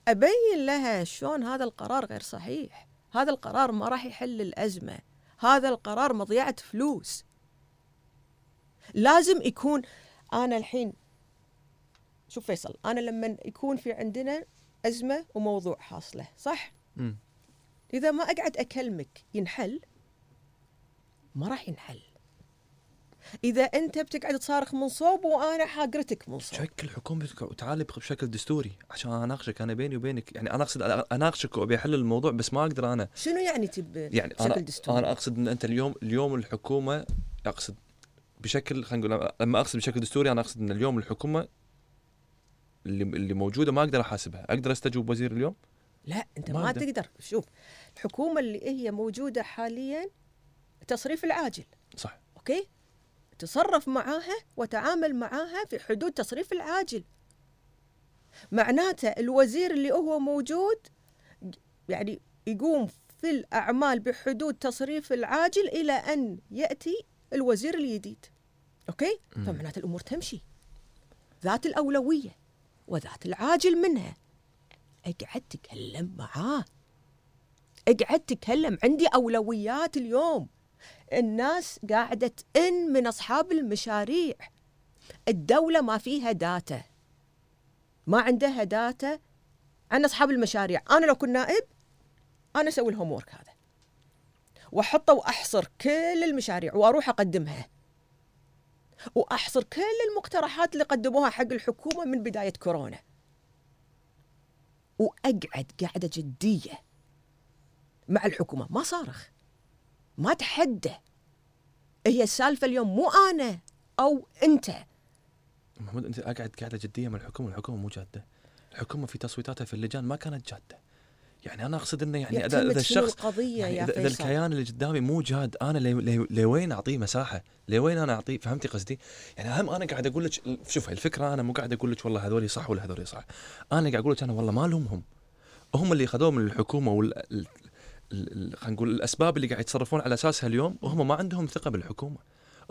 أبين لها شلون هذا القرار غير صحيح. هذا القرار ما راح يحل الأزمة. هذا القرار مضيعة فلوس. لازم يكون أنا الحين شوف فيصل أنا لما يكون في عندنا أزمة وموضوع حاصلة صح؟ مم. إذا ما أقعد أكلمك ينحل ما راح ينحل. إذا أنت بتقعد تصارخ من صوب وأنا حاقرتك من صوب. شكل حكومتك وتعالي بشكل دستوري عشان أناقشك أنا بيني وبينك. يعني أنا اقصد أناقشك وابي احل الموضوع بس ما أقدر أنا. شنو يعني تب يعني بشكل أنا دستوري؟ أنا أقصد إن أنت اليوم اليوم الحكومة أقصد بشكل خلينا نقول لما أقصد بشكل دستوري أنا أقصد إن اليوم الحكومة اللي اللي موجودة ما أقدر أحاسبها. أقدر أستجوب وزير اليوم؟ لا أنت ما ما, أقدر. تقدر. شوف الحكومة اللي هي موجودة حاليا تصريف العاجل. صح. okay؟ تصرف معاها وتعامل معاها في حدود تصريف العاجل. معناته الوزير اللي هو موجود يعني يقوم في الأعمال بحدود تصريف العاجل إلى أن يأتي الوزير الجديد okay. فمعناته الأمور تمشي. ذات الأولوية وذات العاجل منها. اقعد تكلم معاه. اقعد تكلم. عندي أولويات اليوم. الناس قاعدة تئن من أصحاب المشاريع. الدولة ما فيها data. ما عندها data عن أصحاب المشاريع. أنا لو كنت نائب أنا أسوي ال homework هذا. وأحطه وأحصر كل المشاريع وأروح أقدمها. وأحصر كل المقترحات اللي قدموها حق الحكومة من بداية كورونا. وأقعد قاعدة جدية مع الحكومة. ما صارخ. ما تحدى هي السالفة اليوم مو أنا أو أنت. محمود أنت قاعد قاعدة جدية مع الحكومة. الحكومة مو جادة. الحكومة في تصويتاتها في اللجان ما كانت جادة. يعني أنا أقصد إنه يعني اذا إذا الشخص القضية يعني يا اذا إذا الكيان اللي قدامي مو جاد أنا لوين أعطيه مساحة؟ لوين أنا أعطيه؟ فهمتي قصدي؟ يعني هم أنا قاعد أقول لك شوف الفكرة أنا مو قاعد أقول لك والله هذول صح ولا هذول صح أنا قاعد أقول لك أنا والله ما لومهم. هم اللي خذوه من الحكومة خلينا نقول الأسباب اللي قاعد يتصرفون على أساسها اليوم وهم ما عندهم ثقة بالحكومة.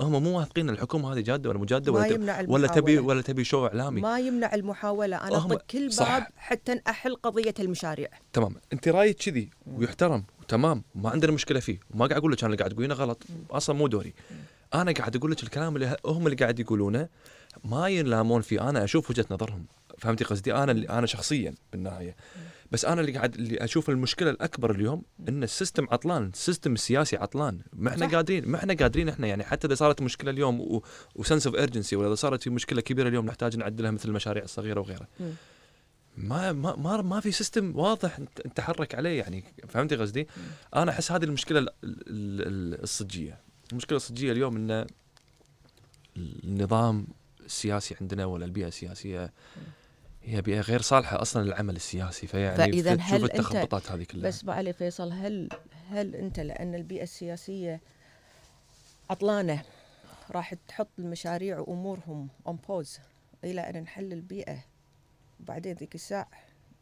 هم مو واثقين الحكومة هذه جادة ولا مو جادة ما ولا تبي يمنع ولا تبي. ولا تبي شو إعلامي. ما يمنع المحاولة. أنا هم- أطق كل صح. باب حتى أحل قضية المشاريع. تمام. أنت رأيك كذي ويحترم وتمام وما عندنا مشكلة فيه وما قاعد أقول لك أنا اللي قاعد تقولينه غلط أصلا مو دوري. أنا قاعد أقول لك الكلام اللي هم اللي قاعد يقولونه ما ينلامون فيه. أنا أشوف وجهة نظرهم. فهمتي قصدي؟ أنا اللي أنا شخصيا بالنهاية. بس أنا اللي قاعد اللي أشوف المشكلة الأكبر اليوم إن ال system عطلان ال system السياسي عطلان ما إحنا. قادرين ما إحنا قادرين إحنا يعني حتى إذا صارت مشكلة اليوم و sense of urgency ولا إذا صارت في مشكلة كبيرة اليوم نحتاج نعدلها مثل المشاريع الصغيرة وغيرها. ما ما ما, ما في system واضح نت- نتحرك عليه يعني فهمتي قصدي؟ أنا أحس هذه المشكلة ال- ال- ال- الصجية المشكلة الصجية اليوم إن النظام السياسي عندنا ولا البيئة السياسية هي بيئة غير صالحة أصلا للعمل السياسي فيعني تشوف هل التخبطات هذه كلها. بس علي فيصل هل هل أنت لأن البيئة السياسية عطلانة راح تحط المشاريع وأمورهم on pause إلى أن نحل البيئة؟ وبعدين ذيك الساعة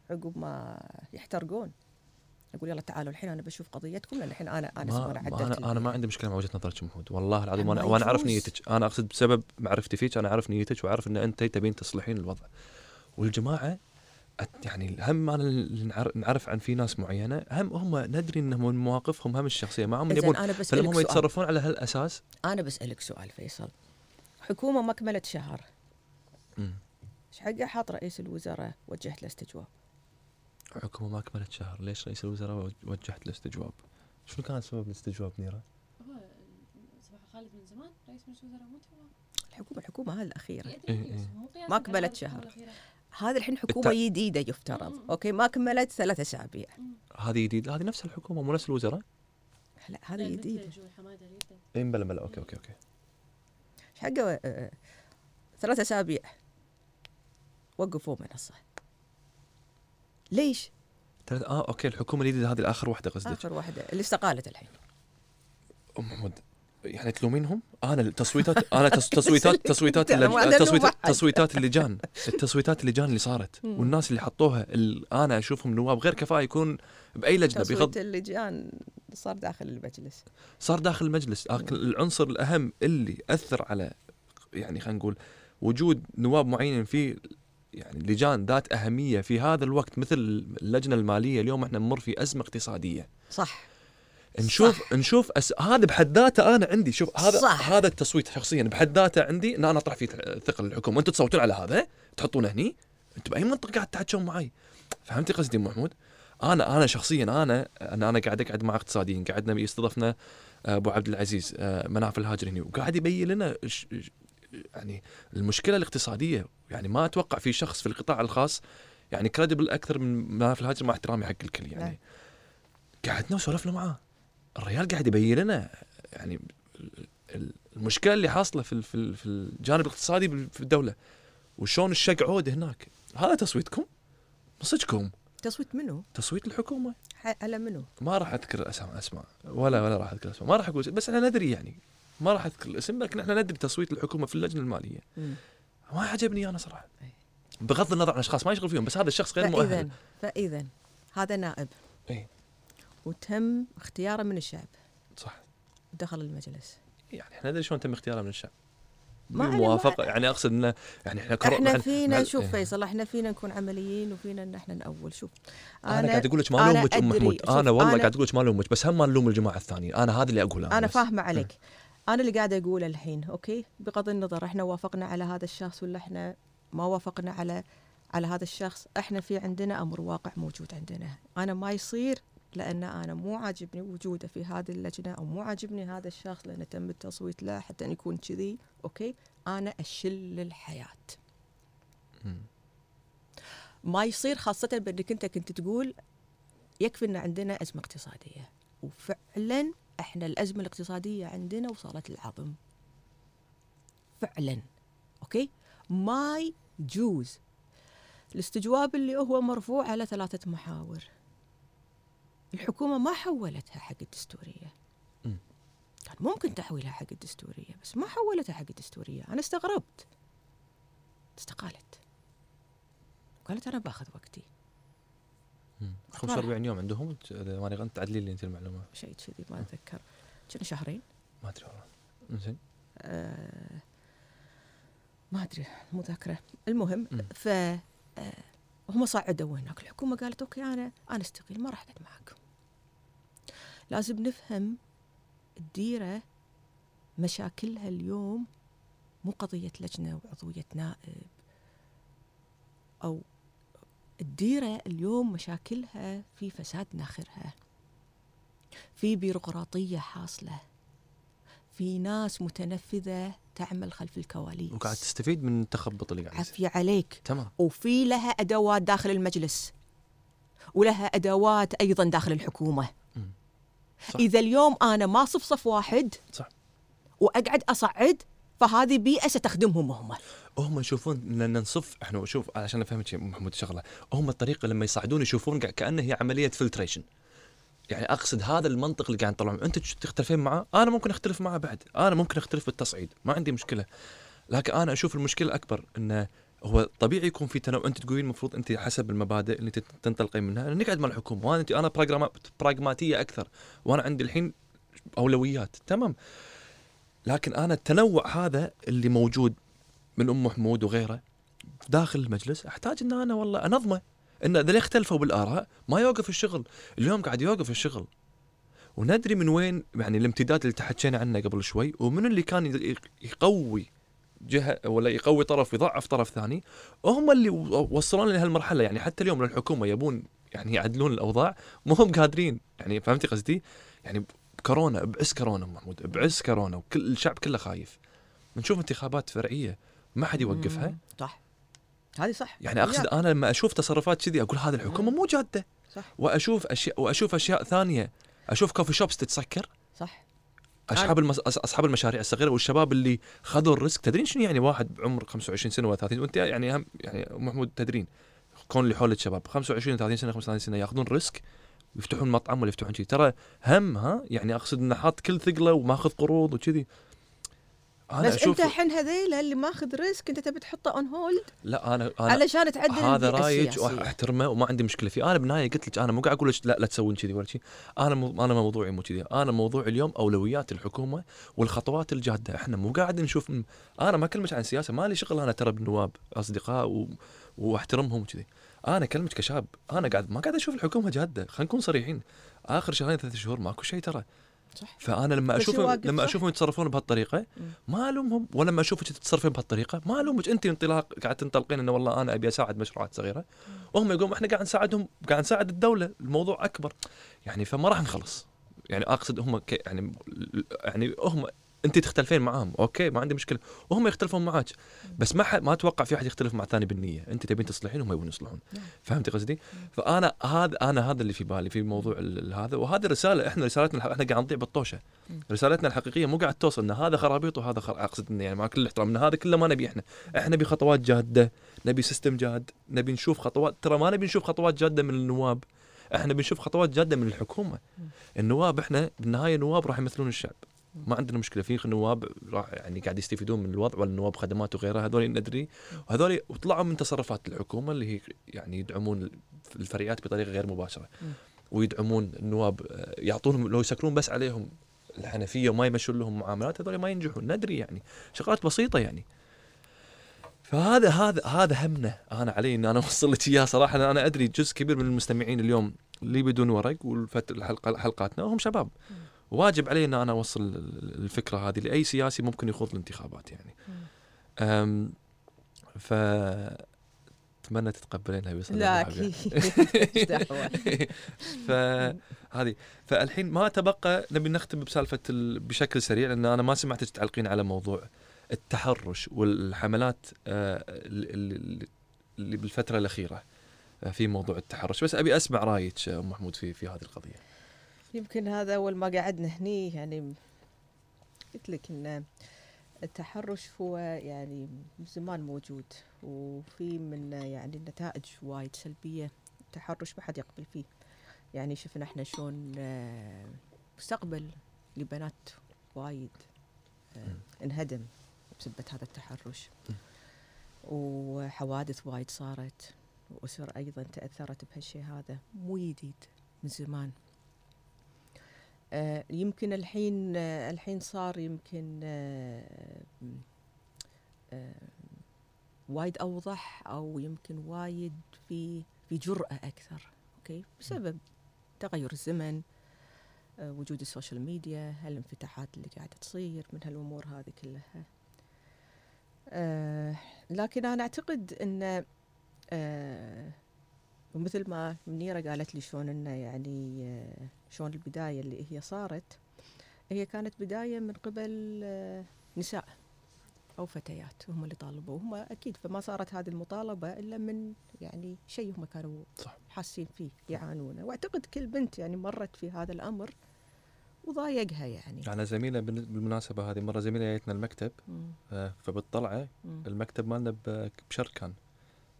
عقب ما يحترقون. أقول يلا تعالوا الحين أنا بشوف قضيتكم لأن الحين أنا أنا ما أنا عدلت أنا أنا ما. عندي مشكلة مع وجهة نظرك محمود والله العظيم وأنا وأنا أعرف. نيتك. أنا أقصد بسبب معرفتي فيك أنا أعرف نيتك وأعرف إن أنت تبين تصلحين الوضع. والجماعة يعني هم أنا اللي نعرف عن في ناس معينة هم هم ندري إنهم من مواقفهم هم الشخصية معهم يبون أنا فلما هم يتصرفون على هالأساس. أنا بسألك سؤال فيصل. حكومة ما كملت شهر. إيش حقه حاط رئيس الوزراء وجهت له استجواب؟ حكومة ما كملت شهر ليش رئيس الوزراء وجهت له استجواب؟ شنو كان سبب الاستجواب نيرة؟ هو صباح خالد من زمان رئيس مجلس الوزراء مو الحكومة الحكومة هذه الأخيرة. إيه، إيه. ما الفترة شهر. هذه الحين حكومة الت- جديدة يفترض. أوكي؟ ما كملت ثلاث اسابيع هذه جديدة هذه نفس الحكومة مو نفس الوزراء؟ لا هذه جديدة. جو حماده جدا اي بلا بلا okay okay okay. إيش حقه آه، آه، ثلاث اسابيع وقفوا منصة. ليش؟ ثلاث آه okay الحكومة الجديدة هذه الآخر واحدة قصدك. آخر واحدة اللي استقالت الحين. أم محمود يعني تلومينهم؟ أنا التصويتات أنا تص- <laughs> تصويتات تصويتات <laughs> تصويتات. تصويتات اللجان <laughs> التصويتات اللجان اللي صارت. والناس اللي حطوها ال... أنا أشوفهم نواب غير كفاءة يكون بأي لجنة تصويت اللجان صار داخل المجلس. صار داخل المجلس. العنصر الأهم اللي أثر على يعني خلينا نقول وجود نواب معينين في يعني لجان ذات أهمية في هذا الوقت مثل اللجنة المالية. اليوم إحنا نمر في أزمة اقتصادية. صح. نشوف صح. نشوف أس... هذا بحد ذاته أنا عندي. شوف هذا صح. هذا التصويت شخصيا بحد ذاته عندي. إن أنا أطرح فيه ثقل الحكومة أنتم تصوتون على هذا؟ تحطونه هني؟ أنتم بأي منطقة قاعد تحكون معي فهمتي قصدي محمود؟ أنا أنا شخصيا أنا أنا أنا قاعد أقعد مع اقتصاديين. قعدنا يستضفنا آه، أبو عبد العزيز آه، مناف الهاجر هني. وقاعد يبين لنا ش- ش- يعني المشكلة الاقتصادية. يعني ما أتوقع في شخص في القطاع الخاص يعني كريدبل أكثر من مناف الهاجر مع احترامي حق الكل يعني. نعم. قعدنا وسولفنا معاه. الرجال قاعد يبين لنا يعني ال- المشكلة اللي حاصلة في في ال- في الجانب الاقتصادي في الدولة. وشلون الشق عود هناك؟ هذا تصويتكم؟ صدقكم تصويت منو؟ تصويت الحكومة. على منو؟ ما راح أذكر اسماء أسماء. ولا ولا راح أذكر اسماء ما راح أقول بس إحنا ندري يعني. ما راح أذكر الاسم لكن إحنا ندري تصويت الحكومة في اللجنة المالية. مم. ما عجبني أنا صراحة. أي. بغض النظر عن أشخاص ما يشغل فيهم بس هذا الشخص غير مؤهل. فاذا فاذا هذا نائب. اي وتم اختياره من الشعب. صح. ودخل المجلس. يعني إحنا ندري شلون تم اختياره من الشعب. ما موافقه يعني أقصد انه يعني إحنا كرو- إحنا فينا مع- شوف إيه. فيصل إحنا فينا نكون عمليين وفينا إن إحنا نأول. شوف أنا, قاعد أقول لك ما أنا الومك أم. محمود. أنا والله أنا- قاعد أقول لك ما الومك بس هم ما نلوم الجماعة الثانيين. أنا هذا اللي أقوله أنا بس. فاهمة عليك. أنا اللي قاعدة اقوله الحين okay؟ بغض النظر إحنا وافقنا على هذا الشخص ولا إحنا ما وافقنا على على هذا الشخص إحنا في عندنا أمر واقع موجود عندنا. أنا ما يصير لأن أنا مو عاجبني وجوده في هذه اللجنة أو مو عاجبني هذا الشخص لأن تم التصويت له حتى أن يكون كذي أوكي؟ أنا أشل الحياة. مم. ما يصير خاصة بأنك أنت كنت تقول يكفي أن عندنا أزمة اقتصادية. وفعلا إحنا الأزمة الاقتصادية عندنا وصلت العظم فعلا أوكي؟ ما يجوز. الاستجواب اللي هو مرفوع على ثلاثة محاور. الحكومة ما حولتها حق الدستورية. كان ممكن تحويلها حق الدستورية بس ما حولتها حق الدستورية. أنا استغربت. استقالت. قالت أنا باخذ وقتي. مم. 45 يوم عندهم؟ إذا ماني غلط تعدلي لي انت المعلومة. شيء كذي ما أتذكر. كنا شهرين. ما أدري والله. زين آه ما أدري مذاكره المهم. ف آه، هم صعدوا هناك. الحكومة قالت أوكي أنا أنا أستقيل ما راح أقعد معاكم. لازم نفهم الديرة مشاكلها اليوم مو قضية لجنة وعضوية نائب. أو الديرة اليوم مشاكلها في فساد ناخرها في بيروقراطية حاصلة في ناس متنفذة تعمل خلف الكواليس. وقاعد تستفيد من التخبط اللي قاعد عافية عليك. تمام. وفي لها أدوات داخل المجلس ولها أدوات أيضا داخل الحكومة. صح. إذا اليوم أنا ما صف صف واحد صح. وأقعد أصعد فهذه بيئة ستخدمهم هم. هم يشوفون ان نصف إحنا شوف عشان افهمك محمود شغلة. هم الطريقة لما يصعدون يشوفون كأنه هي عملية فلتريشن يعني أقصد هذا المنطق اللي قاعد نطلعه. أنت تختلفين معاه؟ أنا ممكن أختلف معاه بعد. أنا ممكن أختلف بالتصعيد. ما عندي مشكلة. لكن أنا أشوف المشكلة الاكبر انه هو طبيعي يكون في تنوع. أنت تقولين المفروض أنت حسب المبادئ اللي تنطلقين منها. نقعد مع الحكومة وأنا انت أنا براغما- براغماتية أكثر. وأنا عندي الحين أولويات. تمام. لكن أنا التنوع هذا اللي موجود من أم محمود وغيره داخل المجلس أحتاج إن أنا والله أنظمه. إن إذا اختلفوا بالآراء ما يوقف الشغل. اليوم قاعد يوقف الشغل. وندري من وين يعني الامتداد اللي تحكينا عنه قبل شوي ومن اللي كان يقوي جهة ولا يقوي طرف ويضعف طرف ثاني هم اللي وصلونا لهالمرحلة. يعني حتى اليوم الحكومة يبون يعني يعدلون الأوضاع ما هم قادرين. يعني فهمتي قصدي؟ يعني كورونا بعز كورونا محمود بعز كورونا وكل الشعب كله خايف. نشوف انتخابات فرعية ما حد يوقفها. صح. هذه صح. يعني أقصد أنا لما أشوف تصرفات كذي أقول هذه الحكومة مو جادة. صح. وأشوف أشياء وأشوف أشياء ثانية. أشوف coffee shops تتسكر. صح. أصحاب المس... أصحاب المشاريع الصغيرة والشباب اللي خذوا ال risk. تدرين شنو يعني واحد بعمر 25 سنة ولا 30 وأنت يعني هم يعني محمود تدرين كون اللي حولك شباب 25 30 سنة 35 سنة ياخذون risk ويفتحون مطعم ولا يفتحون شيء ترى هم ها يعني أقصد إنه حاط كل ثقله وماخذ قروض وكذي. أنا بس أنت الحين هذيلا اللي ماخذ risk أنت تبي تحطه on hold لا أنا أنا علشان تعدل هذا رأيك. واحترمه وما عندي مشكلة فيه. أنا بالنهاية قلت لك أنا مو قاعد أقول لك لا لا تسوون كذي ولا شيء. أنا مو أنا موضوعي مو كذي. أنا موضوعي اليوم أولويات الحكومة والخطوات الجادة. إحنا مو قاعد نشوف أنا ما أكلمك عن سياسة ما لي شغل أنا ترى بالنواب أصدقاء و... وأحترمهم وكذي. أنا أكلمك كشاب. أنا قاعد ما قاعد أشوف الحكومة جادة. خلينا نكون صريحين. آخر شهرين ثلاث شهور ماكو شيء ترى. صح فأنا لما اشوفهم لما. أشوفهم يتصرفون بهالطريقة. ما ألومهم. ولما أشوفك تتصرفين بهالطريقة ما ألومك أنت انطلاق قاعد تنطلقين إنه والله أنا أبي أساعد مشروعات صغيرة. وهم يقولون إحنا قاعد نساعدهم قاعد نساعد الدولة الموضوع أكبر. يعني فما راح نخلص. يعني أقصد هم يعني يعني هم انت تختلفين معاهم أوكي؟ ما عندي مشكلة. وهم يختلفون معاك. بس ما حد ما أتوقع في أحد يختلف مع الثاني بالنية. انت تبين تصلحين وهم يبون يصلحون. نعم. فهمتي قصدي؟ فأنا هذا أنا هذا اللي في بالي في موضوع هذا. وهذه رساله إحنا رسالتنا إحنا قاعد نضيع بالطوشة. رسالتنا الحقيقية مو قاعد توصل إن هذا خرابيط وهذا خر... أقصد انه يعني مع كل الاحترام إن هذا كله ما نبي إحنا. إحنا نبي خطوات جادة. نبي سيستم جاد. نبي نشوف خطوات. ترى ما نبي نشوف خطوات جادة من النواب. إحنا بنشوف خطوات جادة من الحكومة. النواب إحنا بالنهاية نواب راح يمثلون الشعب. ما عندنا مشكلة. في نواب راح يعني قاعد يستفيدون من الوضع ولا النواب خدمات وغيرها. هذول ندري. وهذول وطلعوا من تصرفات الحكومة اللي هي يعني يدعمون الفريات بطريقة غير مباشرة. ويدعمون النواب آه، يعطونهم لو يسكرون بس عليهم الحنفية وما يمشون لهم معاملات هذول ما ينجحون. ندري يعني. شغلات بسيطة يعني. فهذا هذا هذا همنا. أنا علي إن أنا <laughs> أوصل لك اياه صراحة. أنا أدري جزء كبير من المستمعين اليوم اللي بدون ورق والحلقة حلقاتنا وهم شباب. واجب علي إن أنا أوصل ال- الفكرة هذه لأي سياسي ممكن يخوض الانتخابات يعني. أم ف أتمنى تتقبلينها بيصل لا. أكيد. <laughs> فهذه فالحين ما تبقى نبي نختم بسالفة ال... بشكل سريع لأن أنا ما سمعتك تعلقين على موضوع التحرش والحملات آه، ال- ال- اللي بالفترة الأخيرة آه، في موضوع التحرش. بس أبي أسمع رأيك آه، أم محمود في في هذه القضية. يمكن هذا أول ما قعدنا هني يعني قلت لك إن التحرش هو يعني من زمان موجود وفي من يعني النتائج وايد سلبية التحرش ما حد يقبل فيه يعني شفنا إحنا شلون آه، مستقبل لبنات وايد آه،. انهدم بسبة هذا التحرش. وحوادث وايد صارت وأسر أيضا تأثرت بهالشيء هذا مو جديد من زمان يمكن الحين آه، الحين صار يمكن آه، آه، وايد أوضح أو يمكن وايد في في جرأة أكثر okay؟ بسبب تغير الزمن آه، وجود ال social media هالانفتاحات اللي قاعدة تصير من هالأمور هذه كلها. آه، لكن أنا أعتقد إن آه، ومثل ما منيرة قالت لي شلون إنه يعني آه، شلون البداية اللي هي صارت هي كانت بداية من قبل آه، نساء أو فتيات هم اللي طالبوا هم أكيد فما صارت هذه المطالبة إلا من يعني شيء هم كانوا صح. حاسين فيه يعانونه وأعتقد كل بنت يعني مرت في هذا الأمر وضايقها يعني على زميلة بالن- بالمناسبة هذه مرة زميلة جتنا المكتب. آه، فبالطلعة مم. المكتب مالنا بشر كان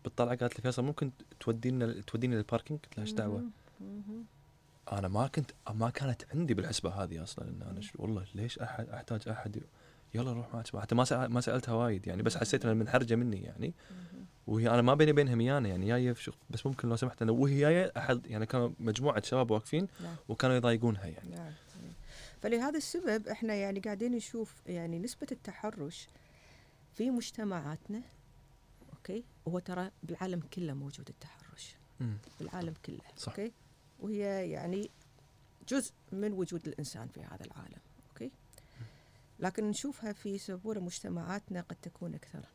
بالطلعة قالت لي فيصل ممكن تودينا توديني للباركينج قلت لها إيش دعوة. أنا ما كنت ما كانت عندي بالحسبه هذه أصلا إن أنا شو والله ليش احد أحتاج أحد يلا روح معك حتى ما ما سألتها وايد يعني بس حسيت إنها منحرجة مني يعني. وهي أنا ما بيني وبينها ميانة يعني جاية في شغل بس ممكن لو سمحت أنا وهي جاية أحد يعني كانوا مجموعة شباب واقفين نعم. وكانوا يضايقونها يعني نعم فلهذا السبب إحنا يعني قاعدين نشوف يعني نسبة التحرش في مجتمعاتنا okay هو ترى بالعالم كله موجود التحرش. بالعالم كله صح. okay وهي يعني جزء من وجود الإنسان في هذا العالم okay؟ لكن نشوفها في صورة مجتمعاتنا قد تكون أكثر.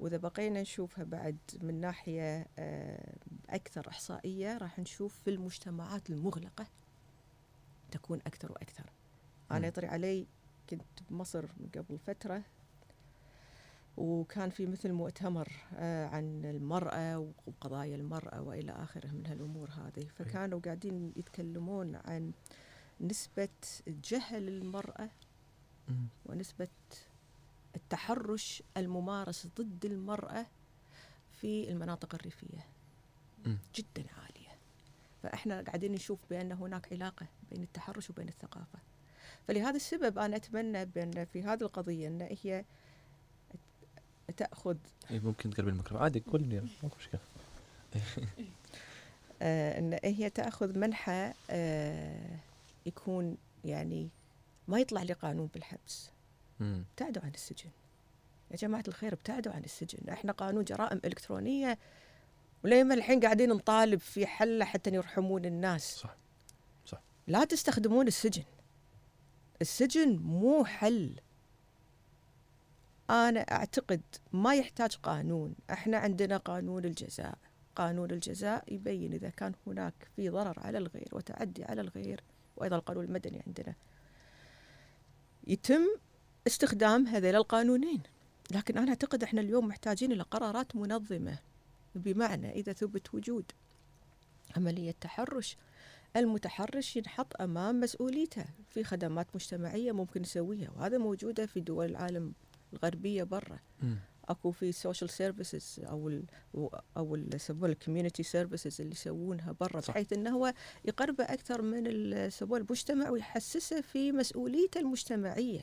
وإذا بقينا نشوفها بعد من ناحية آه، أكثر إحصائية راح نشوف في المجتمعات المغلقة تكون أكثر وأكثر. مم. أنا يطري علي كنت بمصر من قبل فترة وكان في مثل مؤتمر آه، عن المرأة وقضايا المرأة وإلى آخره من هالأمور هذه. فكانوا قاعدين يتكلمون عن نسبة جهل المرأة. ونسبة التحرش الممارس ضد المرأة في المناطق الريفية. جدا عالية. فإحنا قاعدين نشوف بأن هناك علاقة بين التحرش وبين الثقافة. فلهذا السبب أنا أتمنى بأن في هذه القضية أن هي تأخذ. إيه ممكن تقرب الميكروفون. عادي لي ماكو مشكلة. آه، إن هي تأخذ منحى آه، يكون يعني ما يطلع لي قانون بالحبس. ابتعدوا عن السجن. يا جماعة الخير ابتعدوا عن السجن. إحنا قانون جرائم إلكترونية ولما الحين قاعدين نطالب في حلة حتى يرحمون الناس. صح صح. لا تستخدمون السجن. السجن مو حل. أنا أعتقد ما يحتاج قانون. إحنا عندنا قانون الجزاء. قانون الجزاء يبين إذا كان هناك في ضرر على الغير وتعدي على الغير وأيضا القانون المدني عندنا. يتم استخدام هذين القانونين. لكن أنا أعتقد إحنا اليوم محتاجين إلى قرارات منظمة. بمعنى إذا ثبت وجود عملية تحرش المتحرش ينحط أمام مسؤوليته في خدمات مجتمعية ممكن يسويها وهذا موجودة في دول العالم الغربيه برا. أكو في social services أو أو ال يسموها ال community services اللي يسوونها برا. بحيث إنه هو يقربه أكثر من المجتمع ويحسسه في مسؤوليته المجتمعية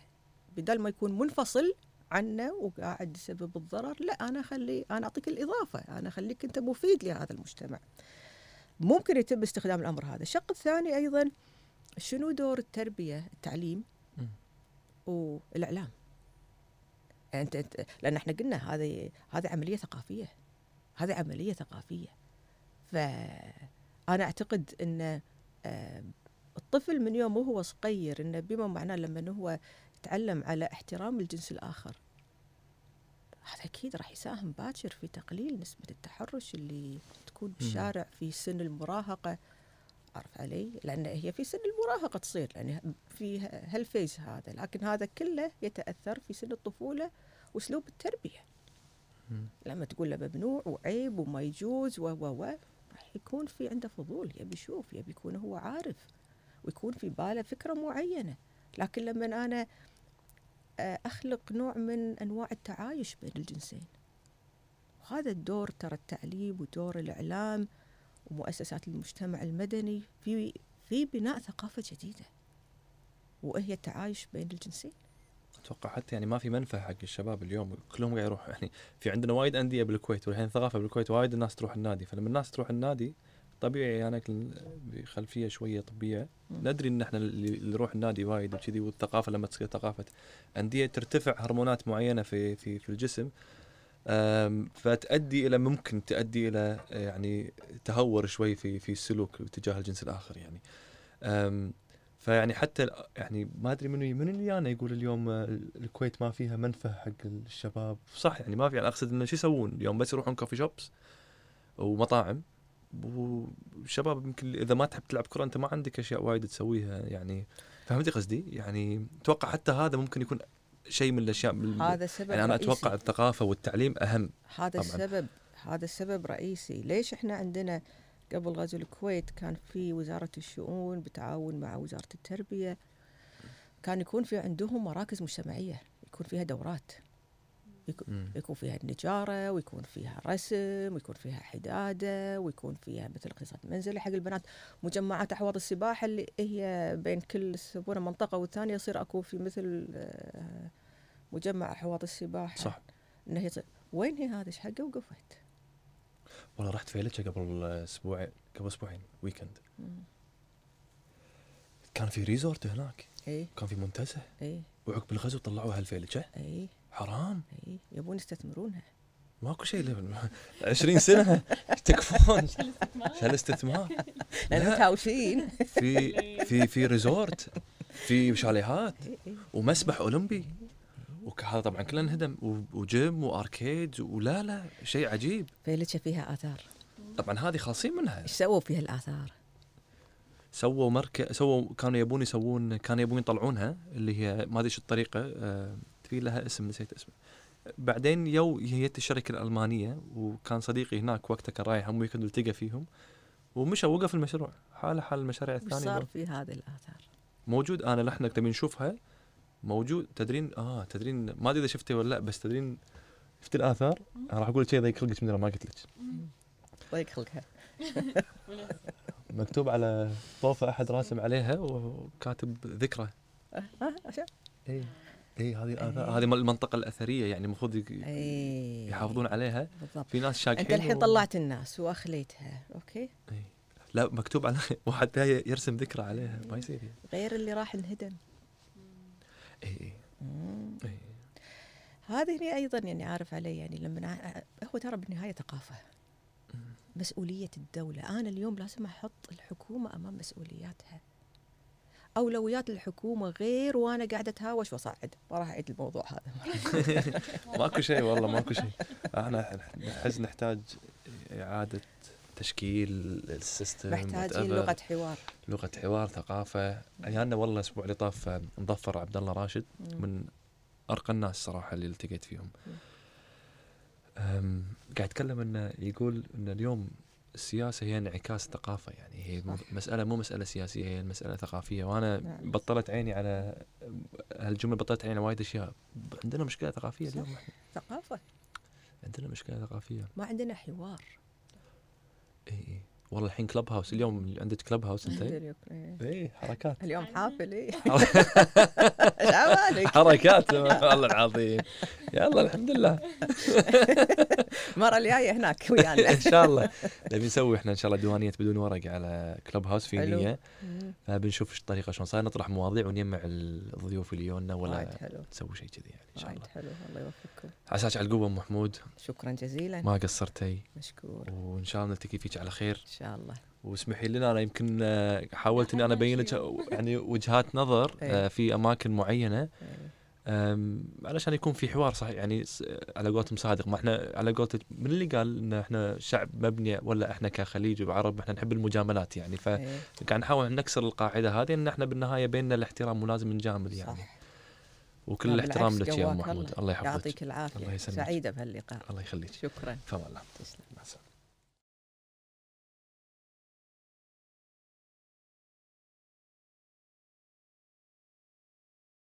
بدل ما يكون منفصل عنه وقاعد يسبب الضرر لا أنا أخلي أنا أعطيك الإضافة أنا أخليك أنت مفيد لهذا المجتمع ممكن يتم استخدام الأمر هذا الشق الثاني أيضا شنو دور التربية التعليم. والإعلام أنت أنت- لأن إحنا قلنا هذه هذه عملية ثقافية. هذه عملية ثقافية. فانا أعتقد إن آه، الطفل من يوم وهو صغير انه بما معناه لما هو يتعلم على احترام الجنس الآخر هذا أكيد راح يساهم باكر في تقليل نسبة التحرش اللي تكون بالشارع في سن المراهقة. عرف علي؟ لأن هي في سن المراهقة تصير لأن في هالفيز هذا لكن هذا كله يتأثر في سن الطفولة وأسلوب التربية مم. لما تقول له ممنوع وعيب وما يجوز و و و راح يكون في عنده فضول يبي يشوف يبي يكون هو عارف ويكون في باله فكرة معينة لكن لما أنا آه، أخلق نوع من أنواع التعايش بين الجنسين وهذا الدور ترى التعليم ودور الإعلام ومؤسسات المجتمع المدني في في بناء ثقافة جديدة. وهي التعايش بين الجنسين. أتوقع حتى يعني ما في منفعة حق الشباب اليوم كلهم قاعد يروح يعني في عندنا وايد أندية بالكويت والحين ثقافة بالكويت وايد الناس تروح النادي. فلما الناس تروح النادي طبيعي أنا كل- بخلفية شوية طبيه. ندري إن إحنا اللي يروح النادي وايد وكذي والثقافة لما تصير ثقافة أندية ترتفع هرمونات معينة في في في الجسم. فتؤدي إلى ممكن تؤدي إلى آه، يعني تهور شوي في في السلوك تجاه الجنس الآخر يعني. فيعني حتى يعني ما أدري منو من اللي أنا يقول اليوم آه، الكويت ما فيها منفى حق الشباب. صح يعني ما في يعني أقصد إنه شو يسوون؟ اليوم بس يروحون كوفي شوبس ومطاعم. والشباب يمكن إذا ما تحب تلعب كرة أنت ما عندك أشياء وايد تسويها يعني. فهمتي قصدي؟ يعني أتوقع حتى هذا ممكن يكون شيء من الأشياء من هذا سبب يعني أنا رئيسي. أتوقع الثقافة والتعليم أهم هذا طبعاً. السبب هذا السبب رئيسي ليش إحنا عندنا قبل غزو الكويت كان في وزارة الشؤون بتعاون مع وزارة التربية كان يكون في عندهم مراكز مجتمعية يكون فيها دورات يكون, فيها النجارة ويكون فيها رسم ويكون فيها حدادة ويكون فيها مثل اقتصاد منزلي حق البنات. مجمعات أحواض السباحة اللي هي بين كل سبورة منطقة والثانية يصير أكو في مثل آه، مجمع أحواض السباحة. صح. إنه يصير. وين هي هذا إيش حقه؟ وقفت. والله رحت فيلچا قبل أسبوع قبل أسبوعين weekend كان في resort هناك. اي كان في منتزه. اي وعقب الغزو طلعوها الفيلچا اي حرام؟ اي يبون يستثمرونها. ماكو شيء له- 20 <laughs> سنة؟ تكفون؟ <laughs> شو الاستثمار؟ شو هالاستثمار <laughs> لأن لا. متهاوشين في في في resort في شاليهات إي إي. ومسبح أولمبي. وهذا طبعا كله انهدم و gym و arcade ولا لا شيء عجيب. فيلچا فيها آثار. طبعا هذه خالصين منها. إيش سووا فيها الاثار؟ سووا مركز سووا كانوا يبون يسوون كانوا يبون يطلعونها اللي هي ما أدري شو الطريقة آه، في لها اسم نسيت اسمه. بعدين يو هي الشركة الألمانية وكان صديقي هناك وقتها كان رايح هم ويكند التقى فيهم. ومشى وقف المشروع. حاله حال المشاريع الثانية صار في هذه الآثار؟ موجود. أنا لحنا تبين نشوفها. موجود. تدرين؟ آه تدرين. ما أدري إذا شفتي ولا لأ بس تدرين. شفت الآثار؟ أنا راح أقول لك شيء ضيق خلقك من ما قلت لك. ضيق خلقها. <laughs> مكتوب على طوفة أحد راسم عليها وكاتب ذكرى. ها عشان اي هذه إيه. هذه المنطقة الأثرية يعني المفروض اي يحافظون عليها. بالضبط. في ناس شاكحين أنت الحين و- طلعت الناس وأخليتها أوكي؟ إي. لا مكتوب على <laughs> واحد يرسم ذكرى عليها ما يصير يعني. غير اللي راح انهدم. اي اي. اي هذه هي أيضا يعني عارف علي يعني لما هو ترى بالنهاية ثقافة. مسؤولية الدولة. أنا اليوم لازم أحط الحكومة أمام مسؤولياتها. أولويات الحكومة غير وأنا قاعدة أتهاوش وأصعد. ما راح أعيد الموضوع هذا. <laughs> ماكو شيء والله ماكو شيء. إحنا نحس نحتاج إعادة تشكيل السيستم محتاجين. لغة حوار. لغة حوار ثقافة. عيالنا والله الأسبوع اللي طاف مظفر عبد الله راشد. من أرقى الناس صراحة اللي التقيت فيهم. قاعد يتكلم إنه يقول ان اليوم السياسة هي انعكاس ثقافة يعني. هي صح. مسألة مو مسألة سياسية هي مسألة ثقافية. وأنا نعم. بطلت عيني على هالجملة بطلت عيني على وايد أشياء. عندنا مشكلة ثقافية اليوم. ثقافة. عندنا مشكلة ثقافية. ما عندنا حوار. إي إي. والله الحين كلب هاوس اليوم عندك كلب هاوس انت؟ إيه. اي حركات. اليوم حافل عمالك <laughs> حركات. <laughs> والله العظيم. يلا الحمد لله. <laughs> المره الجاية هناك ويانا. إن شاء الله. نبي نسوي إحنا إن شاء الله ديوانية بدون ورق على كلب هاوس في. نيه. فبنشوف إيش الطريقة شلون صار نطرح مواضيع ونجمع الضيوف اللي وايد ولا نسوي شيء كذي يعني إن شاء وايد الله. حلو الله يوفقكم. عساك على القوة أم محمود. شكرا جزيلا. ما قصرتي. مشكور. وإن شاء الله نلتقي فيك على خير. شاء الله. واسمحي لنا أنا يمكن آه، حاولت إني أنا أبين لك يعني وجهات نظر آه، إيه. في أماكن معينة. إيه. علشان يكون في حوار صحيح يعني على قولتهم صادق ما إحنا على قولتك من اللي قال إن إحنا شعب مبني ولا إحنا كخليج وعرب إحنا نحب المجاملات يعني. فقاعد إيه. نحاول نكسر القاعدة هذه إن إحنا بالنهاية بيننا الاحترام ولازم نجامل يعني. صح وكل لا، الاحترام لك يا ام محمود. الله. الله يحفظك. يعطيك العافية. الله يسلمك. سعيدة بهاللقاء. الله يخليك. شكرا. فما الله تسلم. مع السلامة.